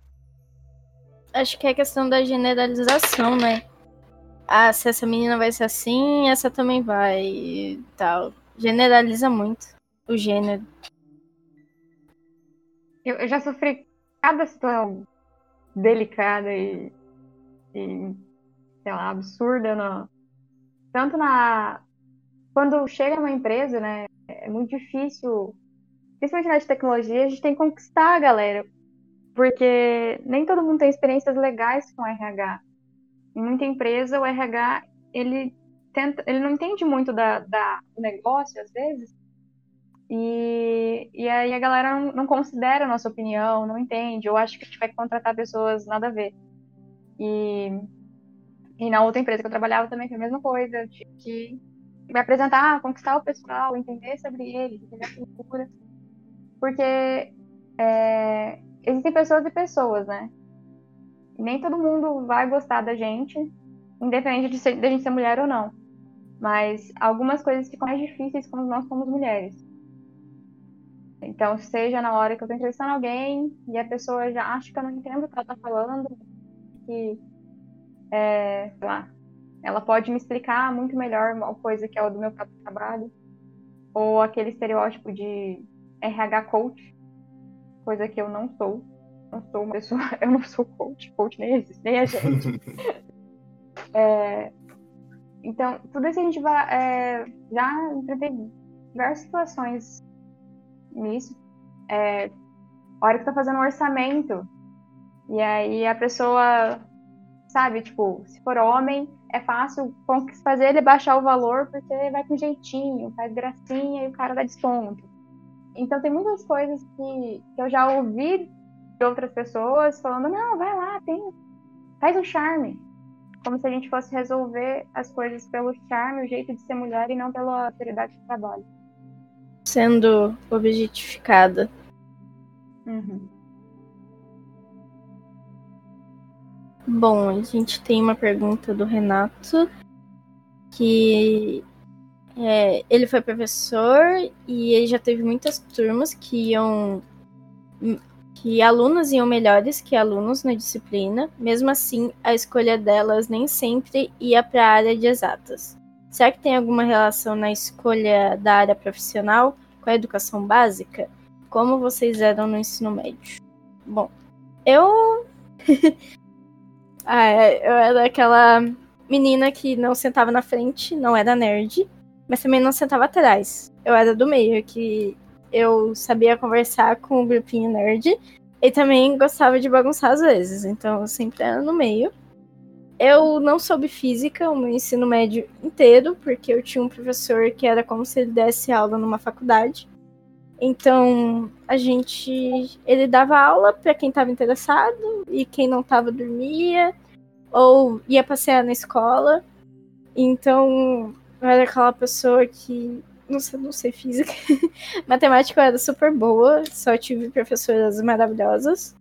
Acho que é questão da generalização, né? Ah, se essa menina vai ser assim, essa também vai e tal. Generaliza muito o gênero. Eu, eu já sofri cada situação delicada e, e, sei lá, absurda, no, tanto na. Quando chega numa empresa, né? É muito difícil, principalmente na área de tecnologia, a gente tem que conquistar a galera. Porque nem todo mundo tem experiências legais com RH. Em muita empresa, o RH, ele, tenta, ele não entende muito da, da, do negócio, às vezes, e, e aí a galera não, não considera a nossa opinião, não entende, ou acha que a gente vai contratar pessoas nada a ver. E, e na outra empresa que eu trabalhava também foi a mesma coisa, eu que me apresentar, conquistar o pessoal, entender sobre eles, entender a cultura. Porque é, existem pessoas e pessoas, né? Nem todo mundo vai gostar da gente, independente de, ser, de a gente ser mulher ou não. Mas algumas coisas ficam mais difíceis quando nós somos mulheres. Então, seja na hora que eu tô entrevistando alguém e a pessoa já acha que eu não entendo o que ela tá falando, que, é, sei lá, ela pode me explicar muito melhor uma coisa que é o do meu próprio trabalho, ou aquele estereótipo de RH coach, coisa que eu não sou. Não sou uma pessoa, eu não sou coach, coach nem existe, nem a gente. É, então, tudo isso a gente vai, é, já enfrentei diversas situações nisso. É, a hora que tá fazendo um orçamento, e aí a pessoa, sabe, tipo, se for homem, é fácil fazer ele baixar o valor porque vai com jeitinho, faz gracinha e o cara dá desconto. Então tem muitas coisas que, que eu já ouvi de outras pessoas falando, não, vai lá, tem, faz um charme. Como se a gente fosse resolver as coisas pelo charme, o jeito de ser mulher e não pela seriedade do trabalho. Sendo objetificada. Uhum. Bom, a gente tem uma pergunta do Renato que é, ele foi professor e ele já teve muitas turmas que iam que alunos iam melhores que alunos na disciplina. Mesmo assim, a escolha delas nem sempre ia para a área de exatas. Será que tem alguma relação na escolha da área profissional com a educação básica? Como vocês eram no ensino médio? Bom, eu ah, eu era aquela menina que não sentava na frente, não era nerd, mas também não sentava atrás. Eu era do meio, que eu sabia conversar com o grupinho nerd e também gostava de bagunçar às vezes, então eu sempre era no meio. Eu não soube física o meu ensino médio inteiro, porque eu tinha um professor que era como se ele desse aula numa faculdade. Então, a gente. Ele dava aula para quem estava interessado e quem não estava dormia ou ia passear na escola. Então, eu era aquela pessoa que. Não sei, não sei física. Matemática era super boa, só tive professoras maravilhosas.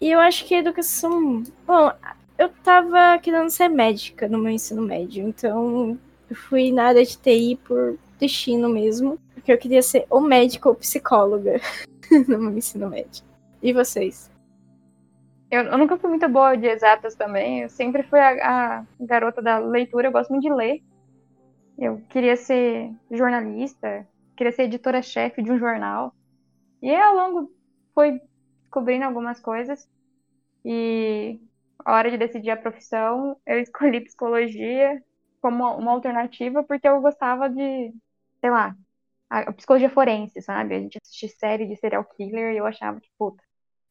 E eu acho que a educação. Bom, eu tava querendo ser médica no meu ensino médio, então eu fui na área de TI por destino mesmo, porque eu queria ser ou médica ou psicóloga no meu ensino médio. E vocês? Eu, eu nunca fui muito boa de exatas também. Eu sempre fui a, a garota da leitura. Eu gosto muito de ler. Eu queria ser jornalista, queria ser editora-chefe de um jornal. E aí, ao longo foi descobrindo algumas coisas. E a hora de decidir a profissão, eu escolhi psicologia como uma alternativa porque eu gostava de, sei lá, a psicologia forense, sabe? A gente assistia série de serial killer e eu achava que, puta,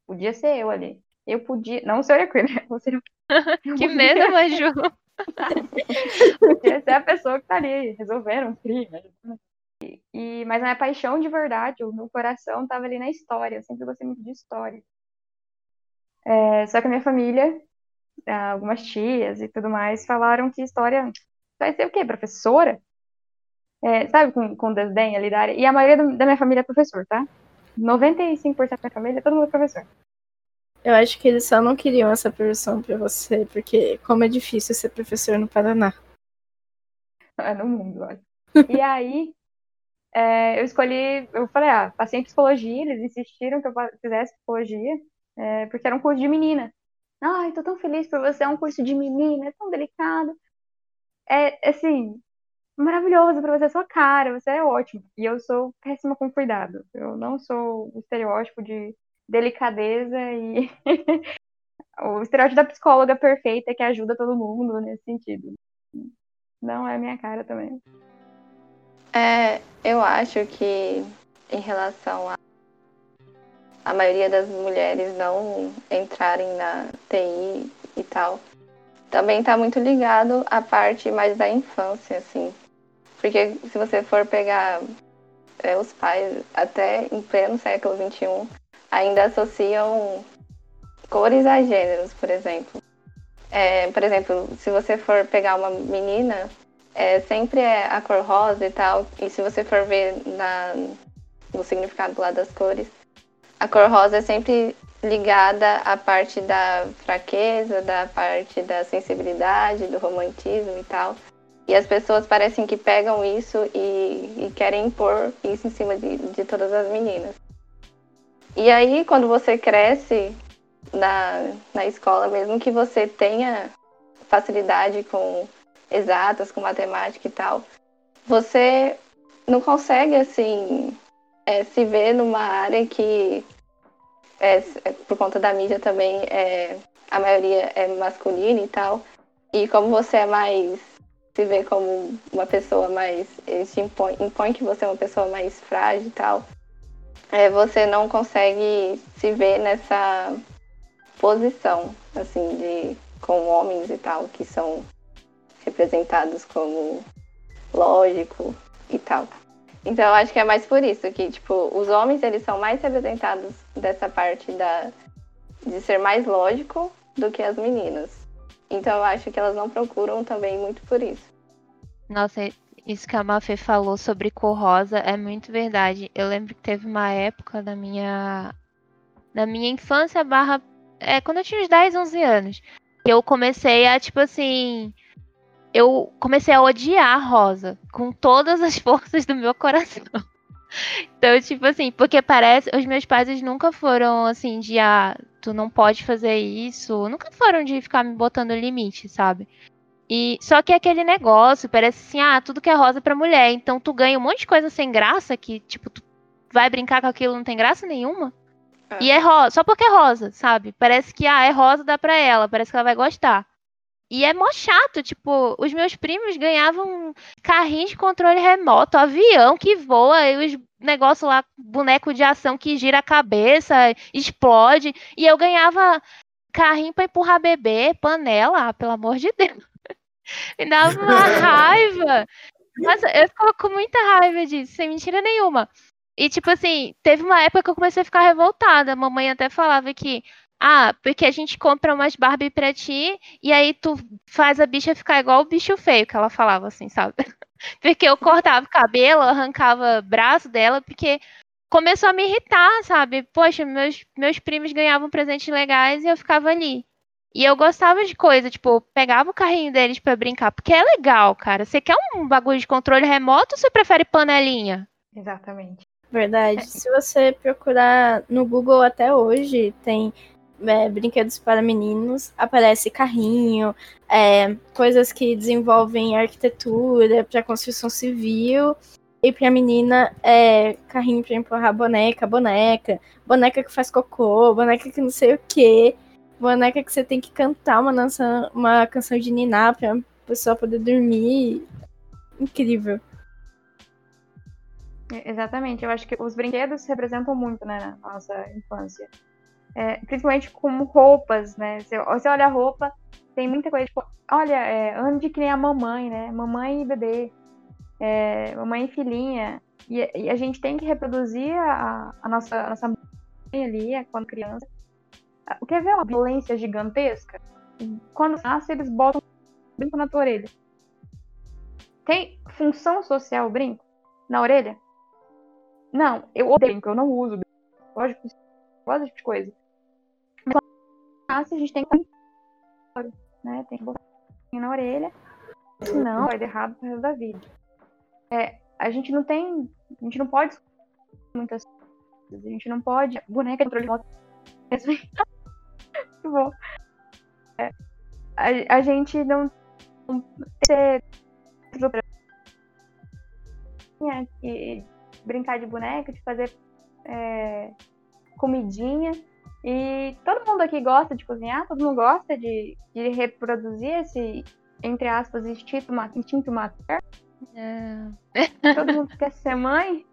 podia ser eu ali. Eu podia, não serial killer, o serial Que medo, Maju. Podia ser a pessoa que tá ali resolvendo um crime. E, e- mas a minha paixão de verdade, o meu coração tava ali na história. Eu sempre gostei muito de história. É, só que a minha família, ah, algumas tias e tudo mais, falaram que história vai ser o quê? Professora? É, sabe, com, com desdém ali da área. E a maioria da da minha família é professor, tá? 95% da minha família, todo mundo é professor. Eu acho que eles só não queriam essa profissão pra você, porque como é difícil ser professor no Paraná. É no mundo, olha. E aí, é, eu escolhi, eu falei, ah, passei em psicologia, eles insistiram que eu fizesse psicologia, é, porque era um curso de menina. Ai, tô tão feliz por você, é um curso de menina, é tão delicado. É, assim, maravilhoso pra você, é sua cara, você é ótimo. E eu sou péssima com cuidado. Eu não sou o estereótipo de delicadeza e o estereótipo da psicóloga perfeita que ajuda todo mundo nesse sentido. Não é a minha cara também. É, eu acho que em relação a a maioria das mulheres não entrarem na TI e tal, também está muito ligado à parte mais da infância, assim. Porque se você for pegar é, os pais, até em pleno século XXI, ainda associam cores a gêneros, por exemplo. É, por exemplo, se você for pegar uma menina, é, sempre é a cor rosa e tal. E se você for ver na, no significado lá das cores, a cor rosa é sempre ligada à parte da fraqueza, da parte da sensibilidade, do romantismo e tal. E as pessoas parecem que pegam isso e, e querem impor isso em cima de, de todas as meninas. E aí, quando você cresce na, na escola, mesmo que você tenha facilidade com exatas, com matemática e tal, você não consegue, assim, é, se ver numa área que, é, por conta da mídia também, é, a maioria é masculina e tal. E como você é mais. se vê como uma pessoa mais. Eles te impõe, impõe que você é uma pessoa mais frágil e tal. É, você não consegue se ver nessa posição, assim, de com homens e tal, que são representados como lógico e tal. Então eu acho que é mais por isso que, tipo, os homens eles são mais representados dessa parte da de ser mais lógico do que as meninas. Então eu acho que elas não procuram também muito por isso. Nossa, isso que a Mafê falou sobre cor rosa é muito verdade. Eu lembro que teve uma época da minha da minha infância barra é quando eu tinha uns 10, 11 anos, que eu comecei a tipo assim, eu comecei a odiar rosa com todas as forças do meu coração. Então, tipo assim, porque parece, os meus pais nunca foram assim de ah, tu não pode fazer isso, nunca foram de ficar me botando limite, sabe? E só que é aquele negócio, parece assim, ah, tudo que é rosa é pra mulher, então tu ganha um monte de coisa sem graça que, tipo, tu vai brincar com aquilo não tem graça nenhuma. É. E é rosa, só porque é rosa, sabe? Parece que ah, é rosa, dá pra ela, parece que ela vai gostar. E é mó chato, tipo, os meus primos ganhavam carrinhos de controle remoto, avião que voa, e os negócios lá, boneco de ação que gira a cabeça, explode. E eu ganhava carrinho pra empurrar bebê, panela, ah, pelo amor de Deus. Me dava uma raiva. Nossa, eu ficava com muita raiva disso, sem mentira nenhuma. E, tipo assim, teve uma época que eu comecei a ficar revoltada. A mamãe até falava que, ah, porque a gente compra umas Barbie pra ti e aí tu faz a bicha ficar igual o bicho feio, que ela falava assim, sabe? Porque eu cortava o cabelo, arrancava braço dela, porque começou a me irritar, sabe? Poxa, meus, meus primos ganhavam presentes legais e eu ficava ali. E eu gostava de coisa, tipo, pegava o carrinho deles pra brincar, porque é legal, cara. Você quer um bagulho de controle remoto ou você prefere panelinha? Exatamente. Verdade. Se você procurar no Google até hoje, tem é, brinquedos para meninos, aparece carrinho, é, coisas que desenvolvem arquitetura para construção civil. E pra menina, é carrinho pra empurrar boneca, boneca, boneca que faz cocô, boneca que não sei o quê, boneca que você tem que cantar uma, uma canção de Niná pra pessoa poder dormir. Incrível. Exatamente, eu acho que os brinquedos representam muito, né, na nossa infância. É, principalmente como roupas, né? Você, você olha a roupa, tem muita coisa, tipo, olha, é, ande que nem a mamãe, né? Mamãe e bebê, é, mamãe e filhinha. E, e a gente tem que reproduzir a, a nossa, a nossa mãe ali, quando criança. Ah, Quer ver uma violência gigantesca? Quando nasce, eles botam brinco na tua orelha. Tem função social o brinco na orelha? Não, eu odeio brinco, eu não uso brinco. De, gosto tipo de coisa. Mas quando nasce, a gente tem que né? Tem que botar na orelha. Senão vai dar errado pro resto da vida. É, a gente não tem. A gente não pode muitas coisas. A gente não pode. Boneca de controle remoto. Muito bom. É, a, a gente não. não ter e brincar de boneca, de fazer é, comidinha. E todo mundo aqui gosta de cozinhar, todo mundo gosta de, de reproduzir esse, entre aspas, instinto, instinto materno. Todo mundo quer ser mãe.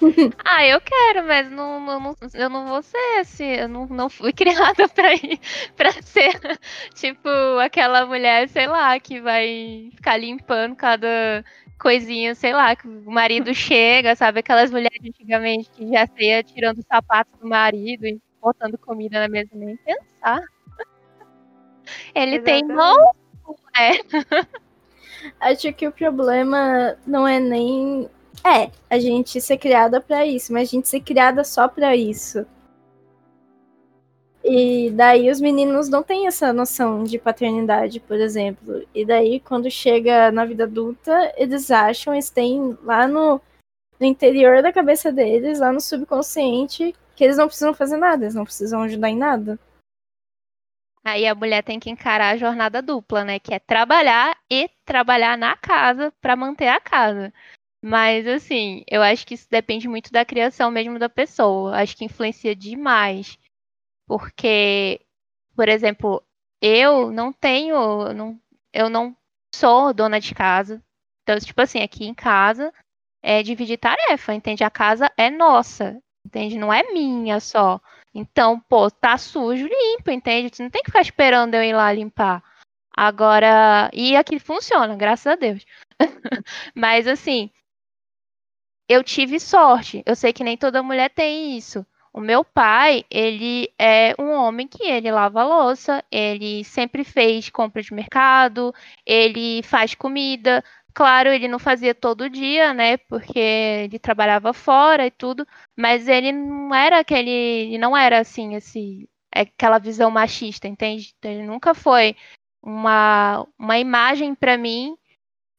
Ah, eu quero, mas não, não, eu não vou ser assim. Eu não, não fui criada pra ir pra ser tipo aquela mulher, sei lá, que vai ficar limpando cada coisinha, sei lá, que o marido chega, sabe? Aquelas mulheres antigamente que já saía tirando os sapatos do marido e botando comida na mesa, nem pensar. Ele tem Exatamente. mão, é. Acho que o problema não é nem. É, a gente ser criada pra isso, mas a gente ser criada só pra isso. E daí os meninos não têm essa noção de paternidade, por exemplo. E daí, quando chega na vida adulta, eles acham, eles têm lá no, no interior da cabeça deles, lá no subconsciente, que eles não precisam fazer nada, eles não precisam ajudar em nada. Aí a mulher tem que encarar a jornada dupla, né? Que é trabalhar e trabalhar na casa para manter a casa. Mas assim, eu acho que isso depende muito da criação mesmo da pessoa. Acho que influencia demais. Porque, por exemplo, eu não tenho, eu não, eu não sou dona de casa. Então, tipo assim, aqui em casa é dividir tarefa, entende? A casa é nossa, entende? Não é minha só. Então, pô, tá sujo, limpa, entende? Você não tem que ficar esperando eu ir lá limpar. Agora, e aqui funciona, graças a Deus. Mas assim, eu tive sorte. Eu sei que nem toda mulher tem isso. O meu pai, ele é um homem que ele lava louça, ele sempre fez compra de mercado, ele faz comida. Claro, ele não fazia todo dia, né? Porque ele trabalhava fora e tudo, mas ele não era aquele, ele não era assim, esse, aquela visão machista, entende? Ele nunca foi uma, uma imagem para mim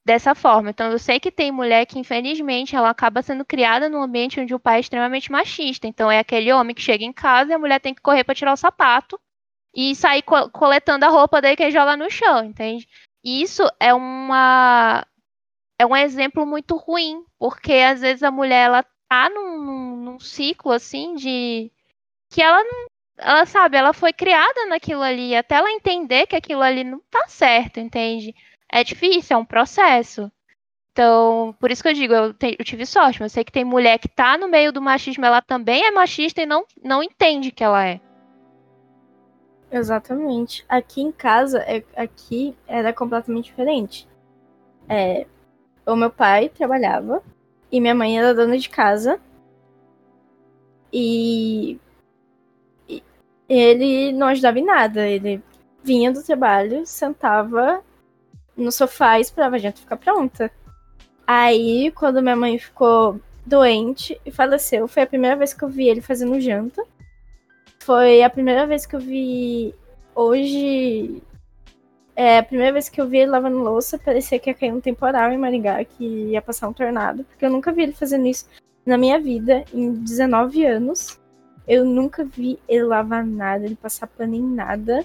dessa forma. Então eu sei que tem mulher que infelizmente ela acaba sendo criada num ambiente onde o pai é extremamente machista. Então é aquele homem que chega em casa e a mulher tem que correr para tirar o sapato e sair co- coletando a roupa daí que joga no chão, entende? Isso é uma é um exemplo muito ruim, porque às vezes a mulher ela tá num, num ciclo assim de que ela não ela sabe, ela foi criada naquilo ali, até ela entender que aquilo ali não tá certo, entende? É difícil, é um processo. Então, por isso que eu digo, eu, te- eu tive sorte, mas eu sei que tem mulher que tá no meio do machismo, ela também é machista e não, não entende que ela é. Exatamente. Aqui em casa, é- aqui era completamente diferente. É, o meu pai trabalhava e minha mãe era dona de casa. E, e ele não ajudava em nada. Ele vinha do trabalho, sentava no sofá e esperava a gente ficar pronta. Aí, quando minha mãe ficou doente e faleceu, foi a primeira vez que eu vi ele fazendo janta. Foi a primeira vez que eu vi hoje. É, a primeira vez que eu vi ele lavando louça, parecia que ia cair um temporal em Maringá, que ia passar um tornado, porque eu nunca vi ele fazendo isso na minha vida, em 19 anos. Eu nunca vi ele lavar nada, ele passar pano em nada.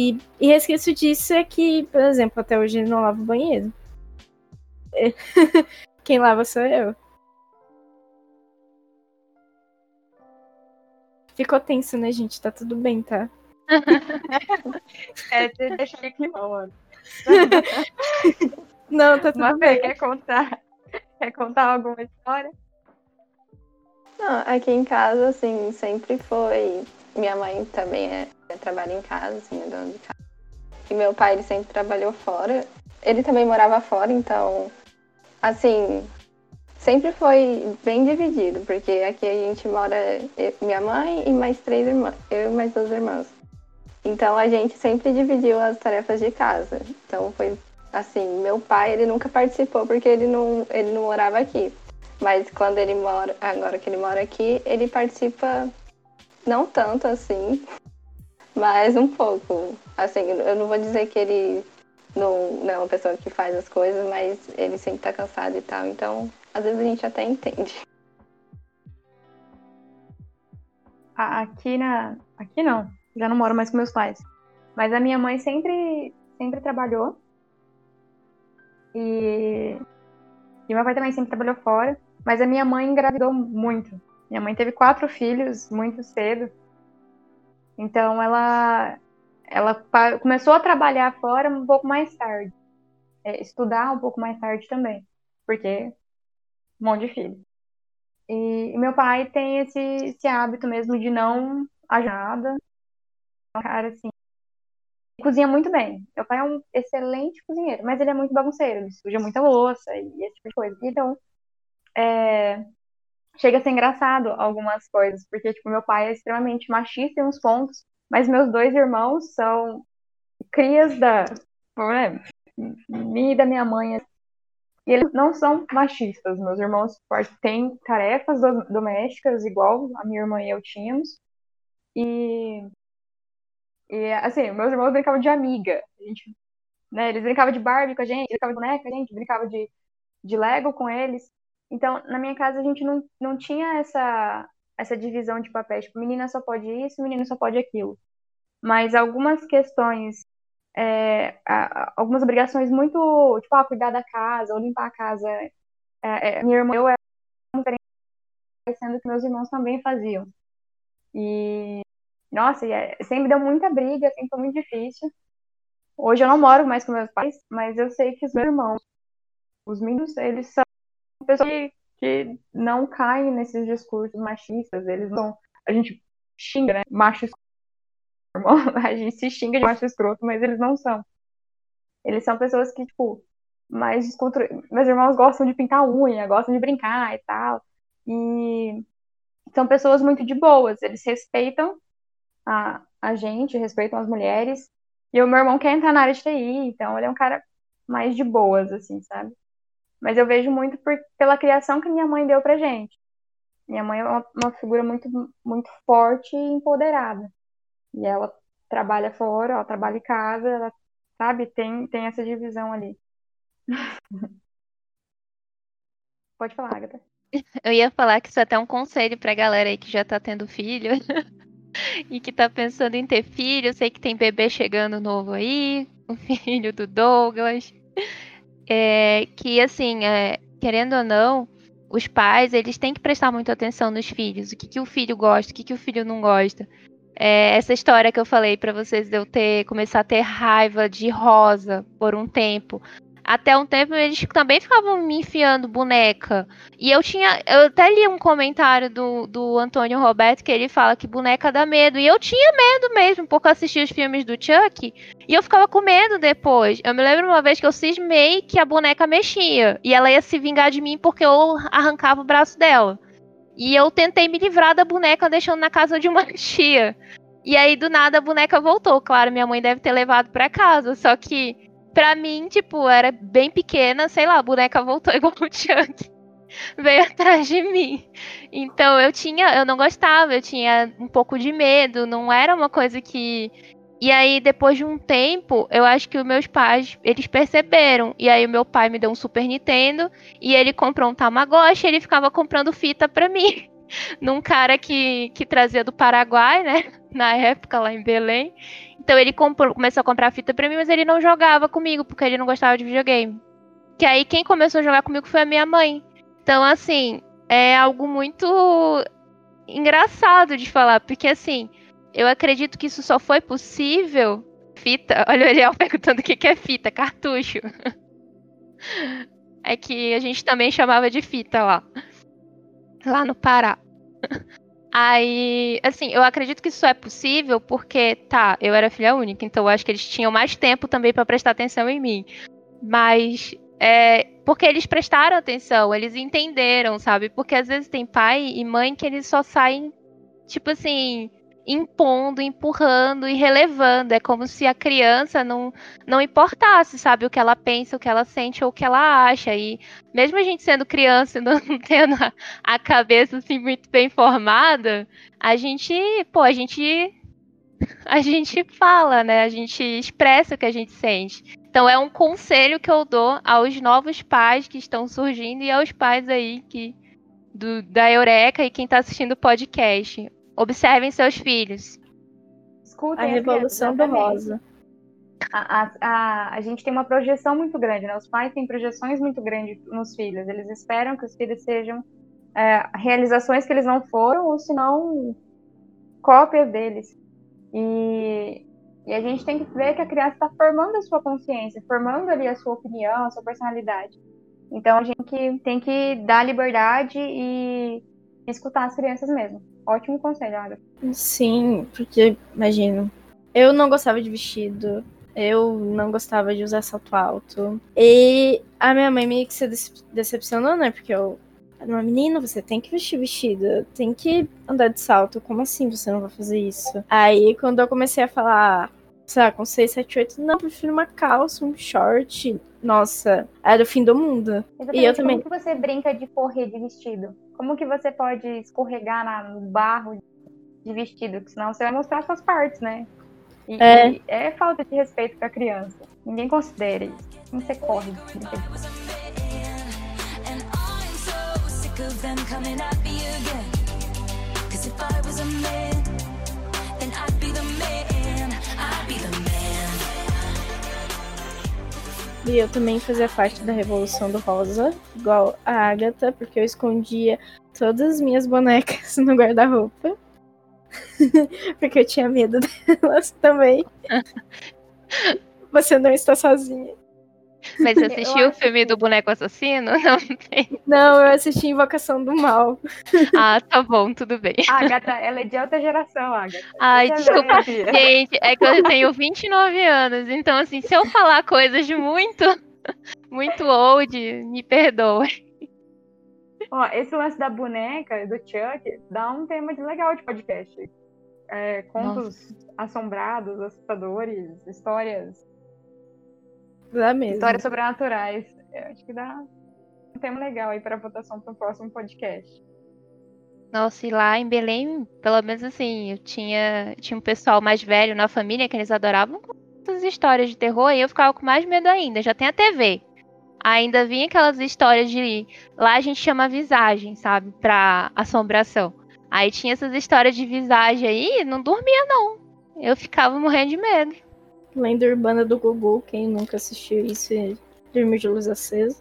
E, e resquício disso é que, por exemplo, até hoje ele não lava o banheiro. É. Quem lava sou eu. Ficou tenso, né, gente? Tá tudo bem, tá? É, você deixa ele climão, mano. Não, tá tudo Mas bem. quer contar? Quer contar alguma história? Não, aqui em casa, assim, sempre foi. Minha mãe também é, trabalha em casa, assim, é dona de casa. E meu pai, ele sempre trabalhou fora. Ele também morava fora, então, assim, sempre foi bem dividido, porque aqui a gente mora, minha mãe e mais três irmãs, eu e mais duas irmãs. Então a gente sempre dividiu as tarefas de casa. Então foi assim, meu pai, ele nunca participou porque ele não, ele não morava aqui. Mas quando ele mora, agora que ele mora aqui, ele participa não tanto assim, mas um pouco. Assim, eu não vou dizer que ele não, não é uma pessoa que faz as coisas, mas ele sempre tá cansado e tal. Então, às vezes a gente até entende. A- Aqui na. Aqui não. Já não moro mais com meus pais. Mas a minha mãe sempre, sempre trabalhou. E. E meu pai também sempre trabalhou fora. Mas a minha mãe engravidou muito. Minha mãe teve quatro filhos muito cedo. Então ela. Ela começou a trabalhar fora um pouco mais tarde. É, estudar um pouco mais tarde também. Porque. Um monte de filho. E, e meu pai tem esse, esse hábito mesmo de não ajudar nada. É um cara assim. Cozinha muito bem. Meu pai é um excelente cozinheiro, mas ele é muito bagunceiro. Ele suja muita louça e esse tipo de coisa. Então, é, chega a ser engraçado algumas coisas, porque, tipo, meu pai é extremamente machista em uns pontos, mas meus dois irmãos são crias da. né, minha e da minha mãe. E eles não são machistas. Meus irmãos têm tarefas do- domésticas, igual a minha irmã e eu tínhamos. E, e assim, meus irmãos brincavam de amiga. A gente, né, eles brincavam de Barbie com a gente, brincavam de boneca, a gente brincava de, de Lego com eles. Então, na minha casa, a gente não, não tinha essa, essa divisão de papéis. Tipo, menina só pode isso, menino só pode aquilo. Mas algumas questões é, algumas obrigações muito, tipo, ah, cuidar da casa ou limpar a casa. É, é, minha irmã eu diferentes, sendo que meus irmãos também faziam. E, nossa, é- sempre deu muita briga, sempre foi muito difícil. Hoje eu não moro mais com meus pais, mas eu sei que os meus irmãos, os meninos, eles são pessoas que, que não caem nesses discursos machistas. Eles não. A gente xinga, né? Macho irmão, a gente se xinga de macho escroto, mas eles não são. Eles são pessoas que, tipo, mais descontro... Meus irmãos gostam de pintar unha, gostam de brincar e tal. E são pessoas muito de boas. Eles respeitam a, a gente, respeitam as mulheres. E o meu irmão quer entrar na área de TI, então ele é um cara mais de boas, assim, sabe? Mas eu vejo muito por, pela criação que minha mãe deu pra gente. Minha mãe é uma, uma figura muito, muito forte e empoderada. E ela trabalha fora, ela trabalha em casa, ela, sabe, tem, tem essa divisão ali. Pode falar, Agatha. Eu ia falar que isso é até um conselho pra galera aí que já tá tendo filho e que tá pensando em ter filho. Eu sei que tem bebê chegando novo aí, o filho do Douglas. É, que assim, é, querendo ou não, os pais eles têm que prestar muita atenção nos filhos. O que, que o filho gosta, o que, que o filho não gosta. É, essa história que eu falei pra vocês de eu ter começar a ter raiva de rosa por um tempo. Até um tempo eles também ficavam me enfiando boneca. E eu tinha. Eu até li um comentário do, do Antônio Roberto que ele fala que boneca dá medo. E eu tinha medo mesmo, porque eu assistia os filmes do Chuck e eu ficava com medo depois. Eu me lembro uma vez que eu cismei que a boneca mexia. E ela ia se vingar de mim porque eu arrancava o braço dela. E eu tentei me livrar da boneca deixando na casa de uma tia. E aí, do nada, a boneca voltou. Claro, minha mãe deve ter levado pra casa. Só que, pra mim, tipo, era bem pequena, sei lá, a boneca voltou igual o Chuck. Veio atrás de mim. Então eu tinha, eu não gostava, eu tinha um pouco de medo, não era uma coisa que E aí, depois de um tempo, eu acho que os meus pais, eles perceberam. E aí, o meu pai me deu um Super Nintendo e ele comprou um Tamagotchi e ele ficava comprando fita pra mim. Num cara que, que trazia do Paraguai, né? Na época, lá em Belém. Então, ele comprou, começou a comprar fita pra mim, mas ele não jogava comigo, porque ele não gostava de videogame. Que aí, quem começou a jogar comigo foi a minha mãe. Então, assim, é algo muito engraçado de falar, porque assim, eu acredito que isso só foi possível. Fita, olha o Eliel perguntando o que que é fita, cartucho. É que a gente também chamava de fita lá. Lá no Pará. Aí, assim, eu acredito que isso é possível porque, tá, eu era filha única, então eu acho que eles tinham mais tempo também pra prestar atenção em mim. Mas é, porque eles prestaram atenção, eles entenderam, sabe? Porque às vezes tem pai e mãe que eles só saem, tipo assim, impondo, empurrando e relevando. É como se a criança não, não importasse, sabe? O que ela pensa, o que ela sente ou o que ela acha. E mesmo a gente sendo criança e não tendo a, a cabeça assim muito bem formada, a gente, pô, a gente. A gente fala, né? A gente expressa o que a gente sente. Então é um conselho que eu dou aos novos pais que estão surgindo e aos pais aí que do, da Eureka e quem está assistindo o podcast. Observem seus filhos. Escutem A revolução do rosa. A, a, a, a gente tem uma projeção muito grande, né? Os pais têm projeções muito grandes nos filhos. Eles esperam que os filhos sejam é, realizações que eles não foram, ou se não, cópias deles. E, e a gente tem que ver que a criança está formando a sua consciência, formando ali a sua opinião, a sua personalidade. Então a gente tem que dar liberdade e escutar as crianças mesmo. Ótimo conselho, Agatha. Sim, porque, imagino, eu não gostava de vestido, eu não gostava de usar salto alto. E a minha mãe meio que se dece- decepcionou, né? Porque eu uma menina, você tem que vestir vestido, tem que andar de salto. Como assim você não vai fazer isso? Aí quando eu comecei a falar, sei lá, com 6, 7, 8, não, prefiro uma calça, um short. Nossa, era o fim do mundo. Exatamente. E eu também. Como que você brinca de correr de vestido? Como que você pode escorregar na- no barro de vestido? Porque senão você vai mostrar suas partes, né? E, É. e é falta de respeito pra criança. Ninguém considera isso. Como você corre? a. 'Cause if I was a man, then I'd be the man. E eu também fazia parte da Revolução do Rosa, igual a Agatha, porque eu escondia todas as minhas bonecas no guarda-roupa. porque eu tinha medo delas também. Você não está sozinha. Mas você Eu assistiu o filme que- do boneco assassino? Não tem. Não, eu assisti Invocação do Mal. Ah, tá bom, tudo bem. Agatha, ela é de outra geração, Agatha. Ai, desculpa. Gente, é que eu tenho 29 anos, então assim, se eu falar coisas de muito, muito old, me perdoe. Ó, esse lance da boneca, do Chuck, dá um tema de legal de podcast. É, contos assombrados, assustadores, histórias, Lá mesmo. histórias sobrenaturais. Eu acho que dá um tema legal aí para votação para o próximo podcast. Nossa, e lá em Belém, pelo menos assim, eu tinha, tinha um pessoal mais velho na família que eles adoravam essas histórias de terror e eu ficava com mais medo ainda. Já tem a TV. Ainda vinha aquelas histórias de. Lá a gente chama visagem, sabe? Pra assombração. Aí tinha essas histórias de visagem aí, não dormia não. Eu ficava morrendo de medo. Lenda Urbana do Gugu, quem nunca assistiu isso e dormiu de luz acesa.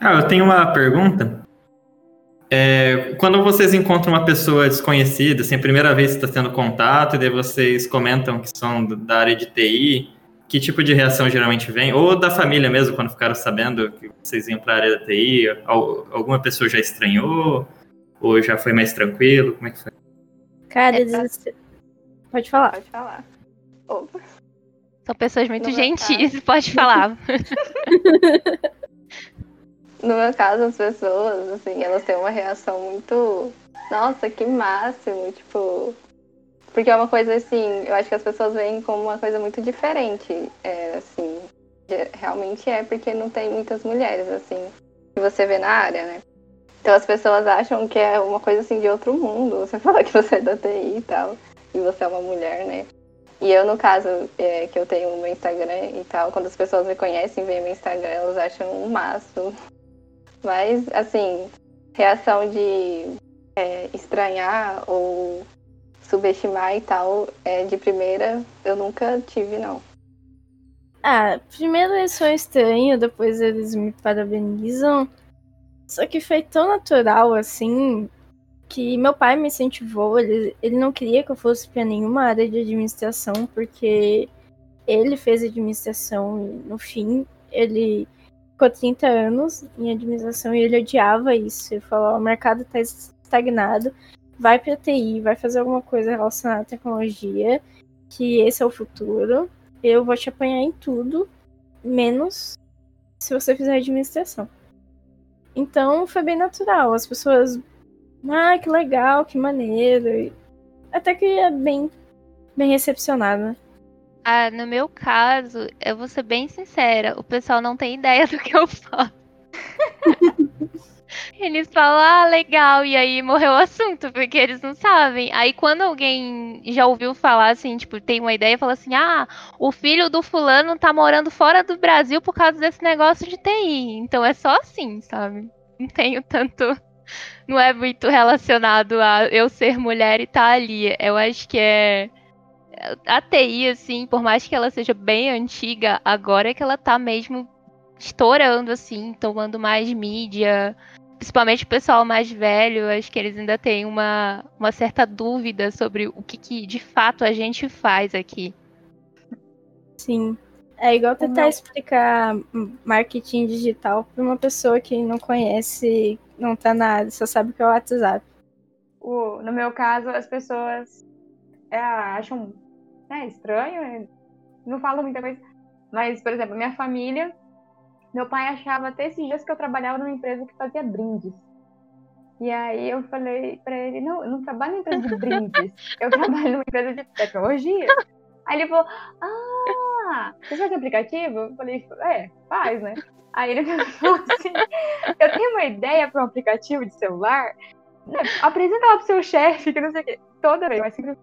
Ah, eu tenho uma pergunta. É, quando vocês encontram uma pessoa desconhecida, assim, a primeira vez que está tendo contato, e daí vocês comentam que são da área de TI, que tipo de reação geralmente vem? Ou da família mesmo, quando ficaram sabendo que vocês iam para a área da TI? Al- Alguma pessoa já estranhou? Ou já foi mais tranquilo? Como é que foi? Cara, É, eles... Pode falar. Pode falar. Opa. São pessoas muito No gentis, pode falar. No meu caso, as pessoas, assim, elas têm uma reação muito. Nossa, que máximo, tipo. Porque é uma coisa assim, eu acho que as pessoas veem como uma coisa muito diferente. É, assim. Realmente é porque não tem muitas mulheres, assim, que você vê na área, né? Então as pessoas acham que é uma coisa assim de outro mundo. Você fala que você é da TI e tal, e você é uma mulher, né? E eu, no caso, é, que eu tenho o meu Instagram e tal, quando as pessoas me conhecem, veem meu Instagram, elas acham um máximo. Mas, assim, reação de é, estranhar ou subestimar e tal, é, de primeira, eu nunca tive, não. Ah, primeiro eles são estranhos, depois eles me parabenizam. Só que foi tão natural assim que meu pai me incentivou. Ele, ele não queria que eu fosse para nenhuma área de administração, porque ele fez administração e no fim ele ficou 30 anos em administração e ele odiava isso. Ele falou: o mercado está estagnado, vai para TI, vai fazer alguma coisa relacionada à tecnologia, que esse é o futuro eu vou te apanhar em tudo, menos se você fizer administração. Então foi bem natural. As pessoas, ah, que legal, que maneiro. Até que é bem, bem recepcionado. né? Ah, no meu caso, eu vou ser bem sincera, o pessoal não tem ideia do que eu faço. Eles falam, ah, legal, e aí morreu o assunto, porque eles não sabem. Aí quando alguém já ouviu falar assim, tipo, tem uma ideia fala assim, ah, o filho do fulano tá morando fora do Brasil por causa desse negócio de TI. Então é só assim, sabe? Não tenho tanto. Não é muito relacionado a eu ser mulher e tá ali. Eu acho que é. A TI, assim, por mais que ela seja bem antiga, agora é que ela tá mesmo estourando, assim, tomando mais mídia principalmente o pessoal mais velho, acho que eles ainda têm uma, uma certa dúvida sobre o que, que de fato a gente faz aqui. Sim. É igual tentar explicar marketing digital para uma pessoa que não conhece, não tá na área, só sabe o que é o WhatsApp. O, no meu caso, as pessoas é, acham é, estranho, é, não falam muita coisa. Mas, por exemplo, minha família, meu pai achava até esses dias que eu trabalhava numa empresa que fazia brindes. E aí eu falei pra ele, não, eu não trabalho em empresa de brindes, eu trabalho numa empresa de tecnologia. Aí ele falou, ah, você faz aplicativo? Eu falei, é, faz, né? Aí ele falou assim, eu tenho uma ideia para um aplicativo de celular, apresenta lá pro seu chefe, que não sei o quê. Toda vez, mas sempre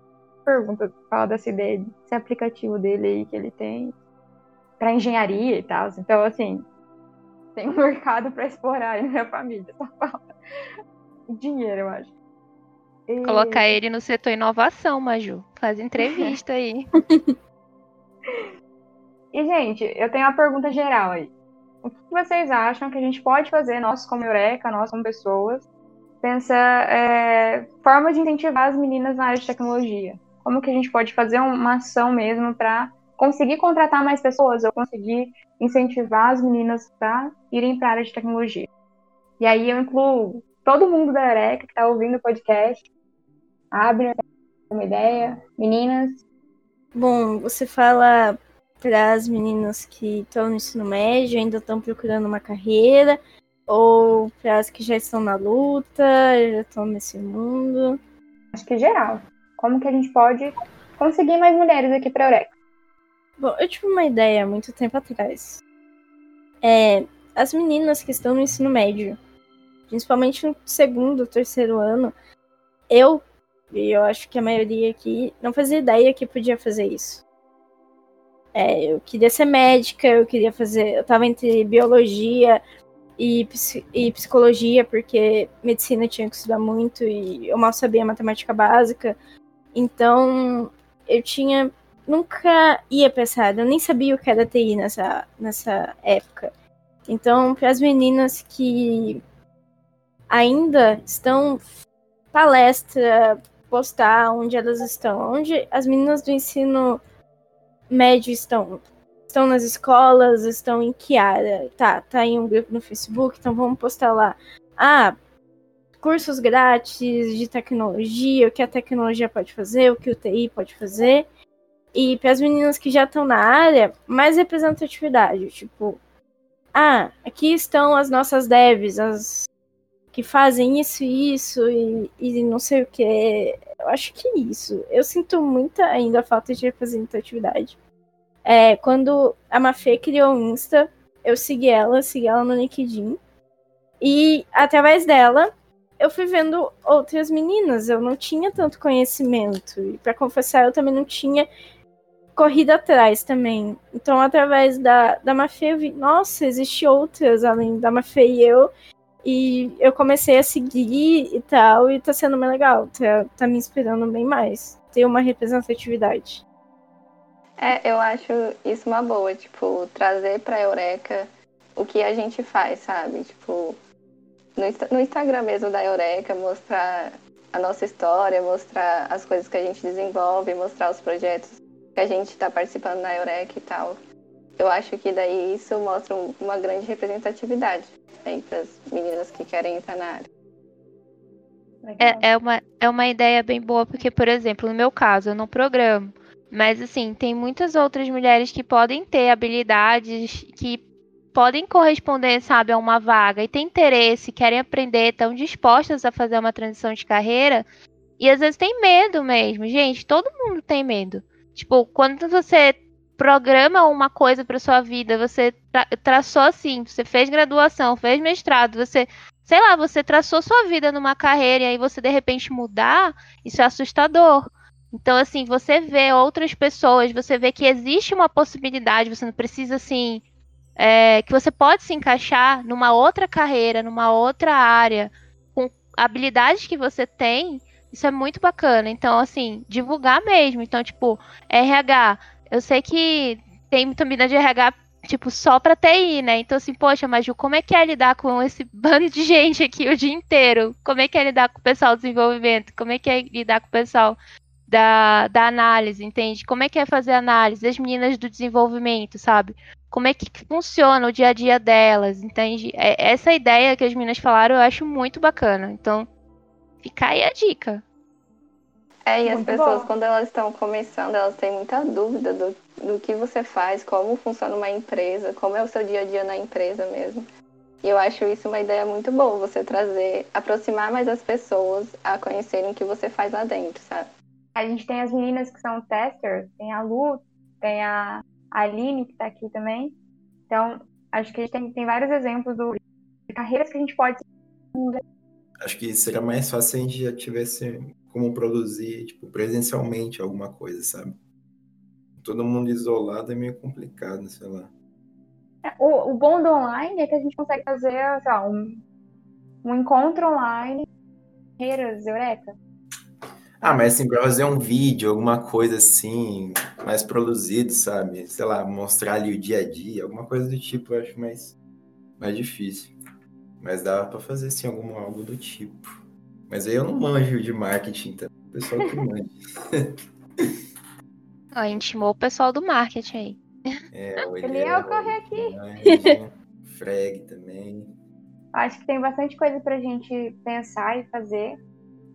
pergunta, fala dessa ideia, desse aplicativo dele aí que ele tem para engenharia e tal. Então, assim, tem um mercado para explorar aí na minha família. Só falta dinheiro, eu acho. E- Colocar ele no setor inovação, Maju. Faz entrevista aí. E, gente, eu tenho uma pergunta geral aí. O que vocês acham que a gente pode fazer, nós como Eureka, nós como pessoas, pensa é, forma de incentivar as meninas na área de tecnologia? Como que a gente pode fazer uma ação mesmo para conseguir contratar mais pessoas ou conseguir incentivar as meninas para irem para a área de tecnologia? E aí eu incluo todo mundo da Eureka que está ouvindo o podcast. Abre uma ideia. Meninas, Bom, você fala para as meninas que estão no ensino médio, ainda estão procurando uma carreira, ou para as que já estão na luta, já estão nesse mundo. acho que geral. Como que a gente pode conseguir mais mulheres aqui para Eureka? Bom, eu tive uma ideia muito tempo atrás. É, as meninas que estão no ensino médio, principalmente no segundo, terceiro ano, eu, e eu acho que a maioria aqui, não fazia ideia que podia fazer isso. É, eu queria ser médica, eu queria fazer. Eu tava entre biologia e, e psicologia, porque medicina tinha que estudar muito e eu mal sabia matemática básica. Então, eu tinha nunca ia área, eu nem sabia o que era TI nessa, nessa época. Então, para as meninas que ainda estão palestra, postar onde elas estão, onde as meninas do ensino médio estão. Estão nas escolas, estão em que área? Tá, tá em um grupo no Facebook, então vamos postar lá. Ah, cursos grátis de tecnologia, o que a tecnologia pode fazer, o que o TI pode fazer. E para as meninas que já estão na área, mais representatividade. Tipo, ah, aqui estão as nossas devs, as que fazem isso e isso e, e não sei o que. Acho que é isso. Eu sinto muita ainda falta de representatividade. É, quando a Mafê criou o Insta, eu segui ela, segui ela no LinkedIn. E através dela, eu fui vendo outras meninas. Eu não tinha tanto conhecimento. E para confessar, eu também não tinha corrida atrás também. Então, através da, da Mafê, eu vi, nossa, existe outras além da Mafê e eu. E eu comecei a seguir e tal, e tá sendo bem legal. Tá, tá me inspirando bem mais. Ter uma representatividade. É, eu acho isso uma boa, tipo, trazer pra Eureka o que a gente faz, sabe? Tipo, no, no Instagram mesmo da Eureka, mostrar a nossa história, mostrar as coisas que a gente desenvolve, mostrar os projetos que a gente está participando na Eureka e tal. Eu acho que daí isso mostra um- uma grande representatividade aí para as meninas que querem entrar na área. É, é, uma, é uma ideia bem boa, porque, por exemplo, no meu caso, eu não programo. Mas, assim, tem muitas outras mulheres que podem ter habilidades que podem corresponder, sabe, a uma vaga e têm interesse, querem aprender, estão dispostas a fazer uma transição de carreira. E às vezes tem medo mesmo. Gente, todo mundo tem medo. Tipo, quando você programa uma coisa para sua vida, você tra traçou assim, você fez graduação, fez mestrado, você sei lá, você traçou sua vida numa carreira e aí você de repente mudar, isso é assustador. Então, assim, você vê outras pessoas, você vê que existe uma possibilidade, você não precisa, assim, é, que você pode se encaixar numa outra carreira, numa outra área, com habilidades que você tem, isso é muito bacana. Então, assim, divulgar mesmo. Então, tipo, RH, eu sei que tem muita mina de RH tipo, só pra TI, né? Então, assim, poxa, mas Ju, como é que é lidar com esse bando de gente aqui o dia inteiro? Como é que é lidar com o pessoal do desenvolvimento? Como é que é lidar com o pessoal da, da análise, entende? Como é que é fazer análise? As meninas do desenvolvimento, sabe? Como é que funciona o dia a dia delas, entende? É- Essa ideia que as meninas falaram eu acho muito bacana. Então, fica aí a dica. É, e as Muito pessoas, bom. quando elas estão começando, elas têm muita dúvida do, do que você faz, como funciona uma empresa, como é o seu dia a dia na empresa mesmo. E eu acho isso uma ideia muito boa, você trazer, aproximar mais as pessoas a conhecerem o que você faz lá dentro, sabe? A gente tem as meninas que são testers, tem a Lu, tem a Aline que tá aqui também. Então, acho que a gente tem, tem vários exemplos do- de carreiras que a gente pode Acho que seria mais fácil se a gente já tivesse como produzir, tipo, presencialmente alguma coisa, sabe? Todo mundo isolado é meio complicado, sei lá. É, O, o bom do online é que a gente consegue fazer sei lá, um, um encontro online, carreiras, eureka. Ah, mas assim, pra fazer um vídeo, alguma coisa assim, mais produzido, sabe? Sei lá, mostrar ali o dia a dia, alguma coisa do tipo, eu acho mais, mais difícil. Mas dá pra fazer assim, algum, algo do tipo. Mas aí eu não manjo de marketing, então. O pessoal que manja. Ó, gente chamou o pessoal do marketing aí. É, o Ele ia Eliel, correr aqui. Freg também. Acho que tem bastante coisa pra gente pensar e fazer.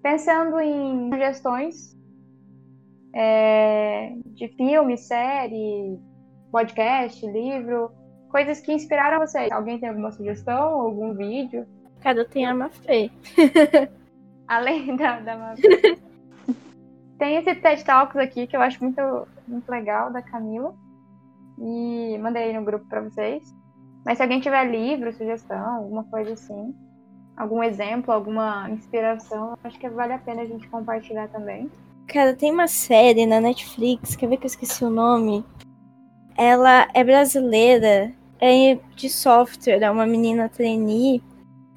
Pensando em sugestões é, de filme, série, podcast, livro, coisas que inspiraram vocês. Alguém tem alguma sugestão, algum vídeo? Cada tem a Mafê. Além da, da Mavi. Tem esse TED Talks aqui que eu acho muito, muito legal, da Camila. E mandei aí no grupo pra vocês. Mas se alguém tiver livro, sugestão, alguma coisa assim, algum exemplo, alguma inspiração, acho que vale a pena a gente compartilhar também. Cara, tem uma série na Netflix, quer ver que eu esqueci o nome? Ela é brasileira, é de software, é uma menina trainee,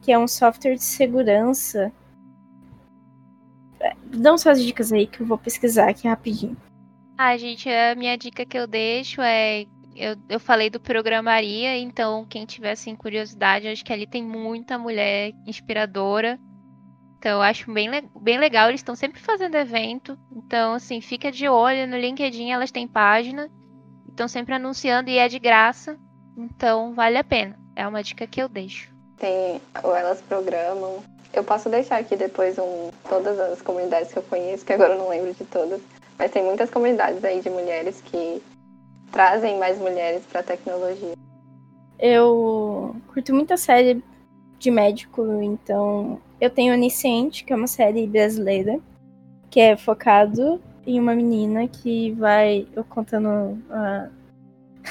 que é um software de segurança. Dão suas dicas aí que eu vou pesquisar aqui rapidinho. Ah, gente, a minha dica que eu deixo é. Eu, eu falei do Programaria, então quem tiver assim, curiosidade, acho que ali tem muita mulher inspiradora. Então eu acho bem, bem legal, eles estão sempre fazendo evento. Então, assim, fica de olho no LinkedIn, elas têm página. Estão sempre anunciando e é de graça. Então vale a pena. É uma dica que eu deixo. Tem, ou elas programam. Eu posso deixar aqui depois um, todas as comunidades que eu conheço, que agora eu não lembro de todas. Mas tem muitas comunidades aí de mulheres que trazem mais mulheres para a tecnologia. Eu curto muita série de médico, então eu tenho Onisciente, que é uma série brasileira, que é focado em uma menina que vai. Eu contando a,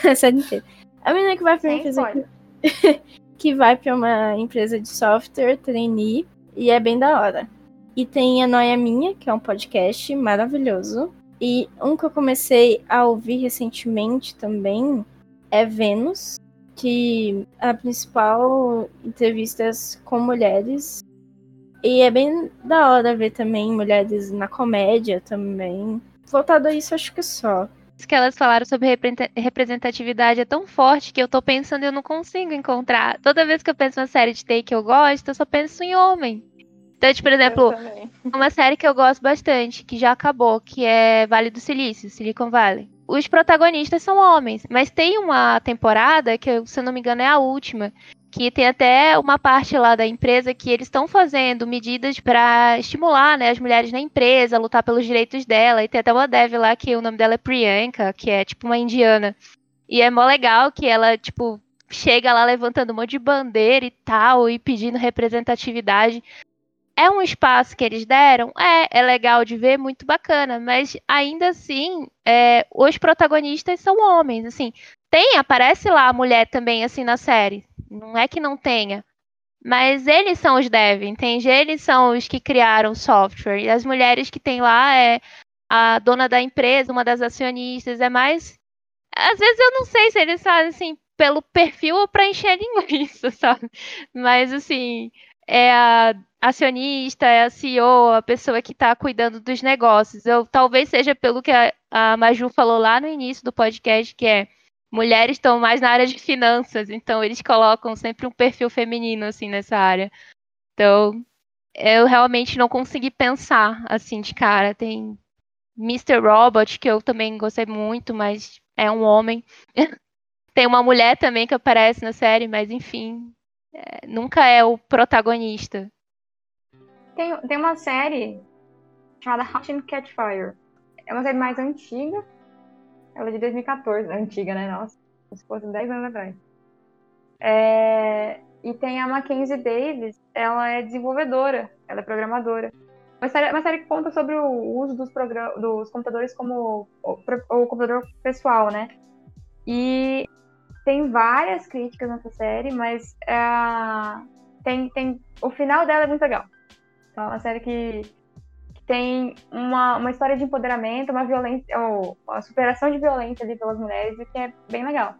a série inteira. A menina que vai pra empresa spoiler. que, vai pra uma empresa de software, trainee, e é bem da hora. E tem a Noia Minha, que é um podcast maravilhoso. E um que eu comecei a ouvir recentemente também é Vênus, que a principal entrevista é com mulheres. E é bem da hora ver também mulheres na comédia também. Voltado a isso, acho que só. Isso que elas falaram sobre representatividade é tão forte que eu tô pensando e eu não consigo encontrar. Toda vez que eu penso na série de TI que eu gosto, eu só penso em homem. Então, tipo, por exemplo, uma série que eu gosto bastante, que já acabou, que é Vale do Silício, Silicon Valley. Os protagonistas são homens, mas tem uma temporada, que se eu não me engano é a última, que tem até uma parte lá da empresa que eles estão fazendo medidas para estimular né, as mulheres na empresa, lutar pelos direitos dela. E tem até uma dev lá que o nome dela é Priyanka, que é tipo uma indiana. E é mó legal que ela, tipo, chega lá levantando um monte de bandeira e tal, e pedindo representatividade. É um espaço que eles deram? É, é legal de ver, muito bacana, mas ainda assim, é, os protagonistas são homens, assim. Tem, aparece lá a mulher também, assim, na série. Não é que não tenha. Mas eles são os dev, entende? Eles são os que criaram o software. E as mulheres que tem lá é a dona da empresa, uma das acionistas, é mais. Às vezes eu não sei se eles fazem assim pelo perfil ou para encher linguiça, sabe? Mas assim, é a acionista, é a CEO, a pessoa que está cuidando dos negócios. Eu talvez seja pelo que a, a Maju falou lá no início do podcast, que é mulheres estão mais na área de finanças, então eles colocam sempre um perfil feminino assim nessa área. Então, eu realmente não consegui pensar assim de cara. Tem Mr. Robot, que eu também gostei muito, mas é um homem. Tem uma mulher também que aparece na série, mas enfim, é, nunca é o protagonista. Tem, tem uma série chamada Hot and Catch Fire. É uma série mais antiga. Ela é de 2014. Antiga, né? Nossa, se fosse 10 anos atrás. É, e tem a Mackenzie Davis. Ela é desenvolvedora. Ela é programadora. Uma série, uma série que conta sobre o uso dos, dos computadores como o, o computador pessoal, né? E tem várias críticas nessa série, mas é, tem, tem, o final dela é muito legal. Então, é uma série que tem uma, uma história de empoderamento, uma violência, ou uma superação de violência ali pelas mulheres, o que é bem legal.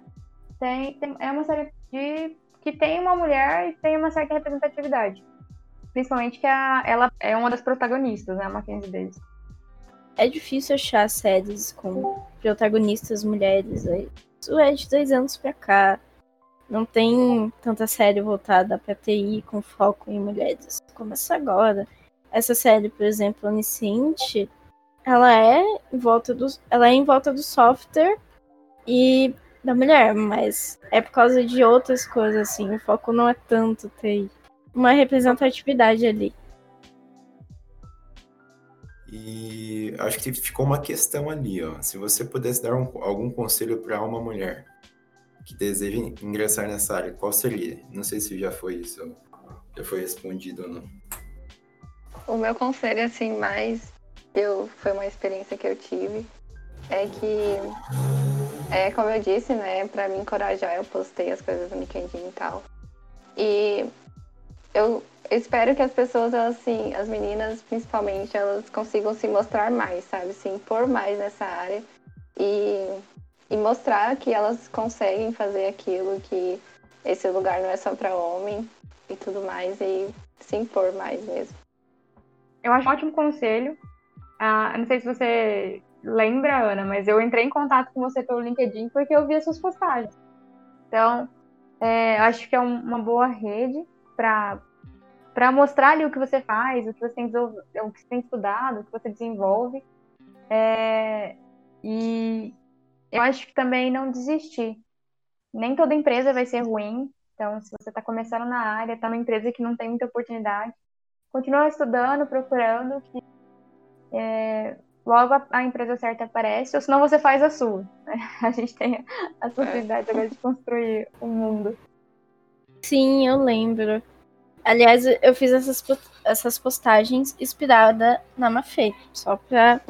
Tem, tem- é uma série de, que tem uma mulher e tem uma certa representatividade. Principalmente que a, ela é uma das protagonistas, né? A Mackenzie Davis. É difícil achar séries com protagonistas mulheres. Isso é de dois anos pra cá. Não tem tanta série voltada pra TI com foco em mulheres. Começa agora. Essa série, por exemplo, Onisciente, ela é em volta do, ela é em volta do software e da mulher, mas é por causa de outras coisas, assim. O foco não é tanto TI. Uma representatividade ali. E acho que ficou uma questão ali, ó. Se você pudesse dar um- algum conselho para uma mulher que deseja ingressar nessa área, qual seria? Não sei se já foi isso, já foi respondido ou não. O meu conselho, assim, mais eu, foi uma experiência que eu tive, é que, é como eu disse, né, pra me encorajar, eu postei as coisas no LinkedIn e tal. E eu espero que as pessoas, assim, as meninas, principalmente, elas consigam se mostrar mais, sabe? Se impor mais nessa área e, e mostrar que elas conseguem fazer aquilo, que esse lugar não é só pra homem e tudo mais, e se impor mais mesmo. Eu acho um ótimo conselho. Ah, não sei se você lembra, Ana, mas eu entrei em contato com você pelo LinkedIn porque eu vi as suas postagens. Então, é, acho que é um- uma boa rede para mostrar ali o que você faz, o que você tem, desenvol- o que você tem estudado, o que você desenvolve. É, e eu acho que também não desistir. Nem toda empresa vai ser ruim. Então, se você está começando na área, está numa empresa que não tem muita oportunidade, continua estudando, procurando, que é, logo a, a empresa certa aparece, ou senão você faz a sua. né? A gente tem as possibilidades agora de construir o mundo. Sim, eu lembro. Aliás, eu fiz essas, essas postagens inspirada na Mafê. Só pra.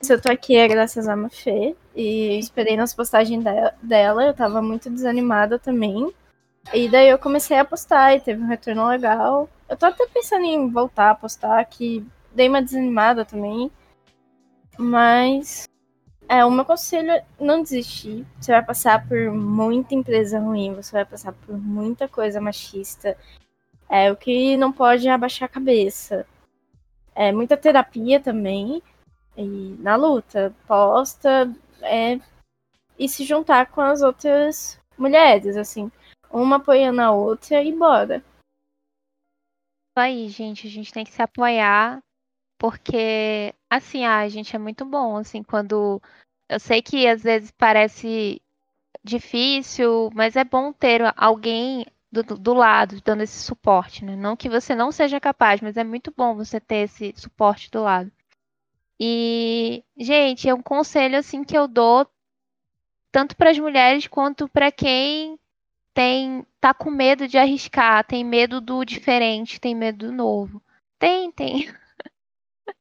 Se eu tô aqui é graças à Mafê. E esperei nas postagens de- dela. Eu tava muito desanimada também. E daí eu comecei a postar e teve um retorno legal. Eu tô até pensando em voltar a postar, que dei uma desanimada também. Mas é, o meu conselho é não desistir. Você vai passar por muita empresa ruim, você vai passar por muita coisa machista. É, o que não pode é abaixar a cabeça. É, muita terapia também. E na luta, posta, é, e se juntar com as outras mulheres, assim. Uma apoiando a outra e bora. Aí, gente, a gente tem que se apoiar, porque, assim, a gente é muito bom, assim, quando. Eu sei que às vezes parece difícil, mas é bom ter alguém do, do lado dando esse suporte, né? Não que você não seja capaz, mas é muito bom você ter esse suporte do lado. E, gente, é um conselho assim que eu dou tanto para as mulheres quanto para quem tem tá com medo de arriscar, tem medo do diferente, tem medo do novo. Tentem.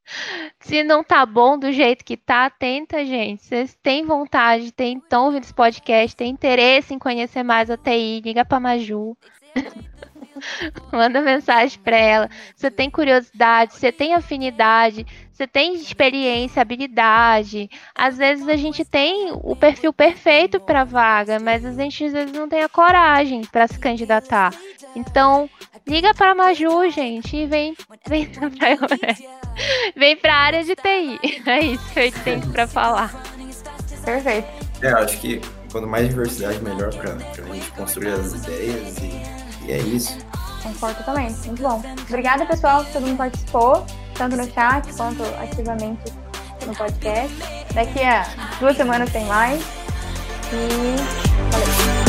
Se não tá bom do jeito que tá, tenta, gente. Vocês têm vontade, tem, estão ouvindo esse podcast, tem interesse em conhecer mais a TI, liga pra Maju. Manda mensagem para ela. Você tem curiosidade, você tem afinidade, você tem experiência, habilidade. Às vezes a gente tem o perfil perfeito para vaga, mas a gente às vezes não tem a coragem para se candidatar. Então, liga para Maju, gente, e vem vem vem para a área de TI. É isso que eu tenho para falar. Perfeito. É, eu acho que quanto mais diversidade, melhor para a gente construir as ideias e e é isso. Concordo também. Muito bom. Obrigada, pessoal, que todo mundo participou, tanto no chat quanto ativamente no podcast. Daqui a duas semanas tem mais. E valeu.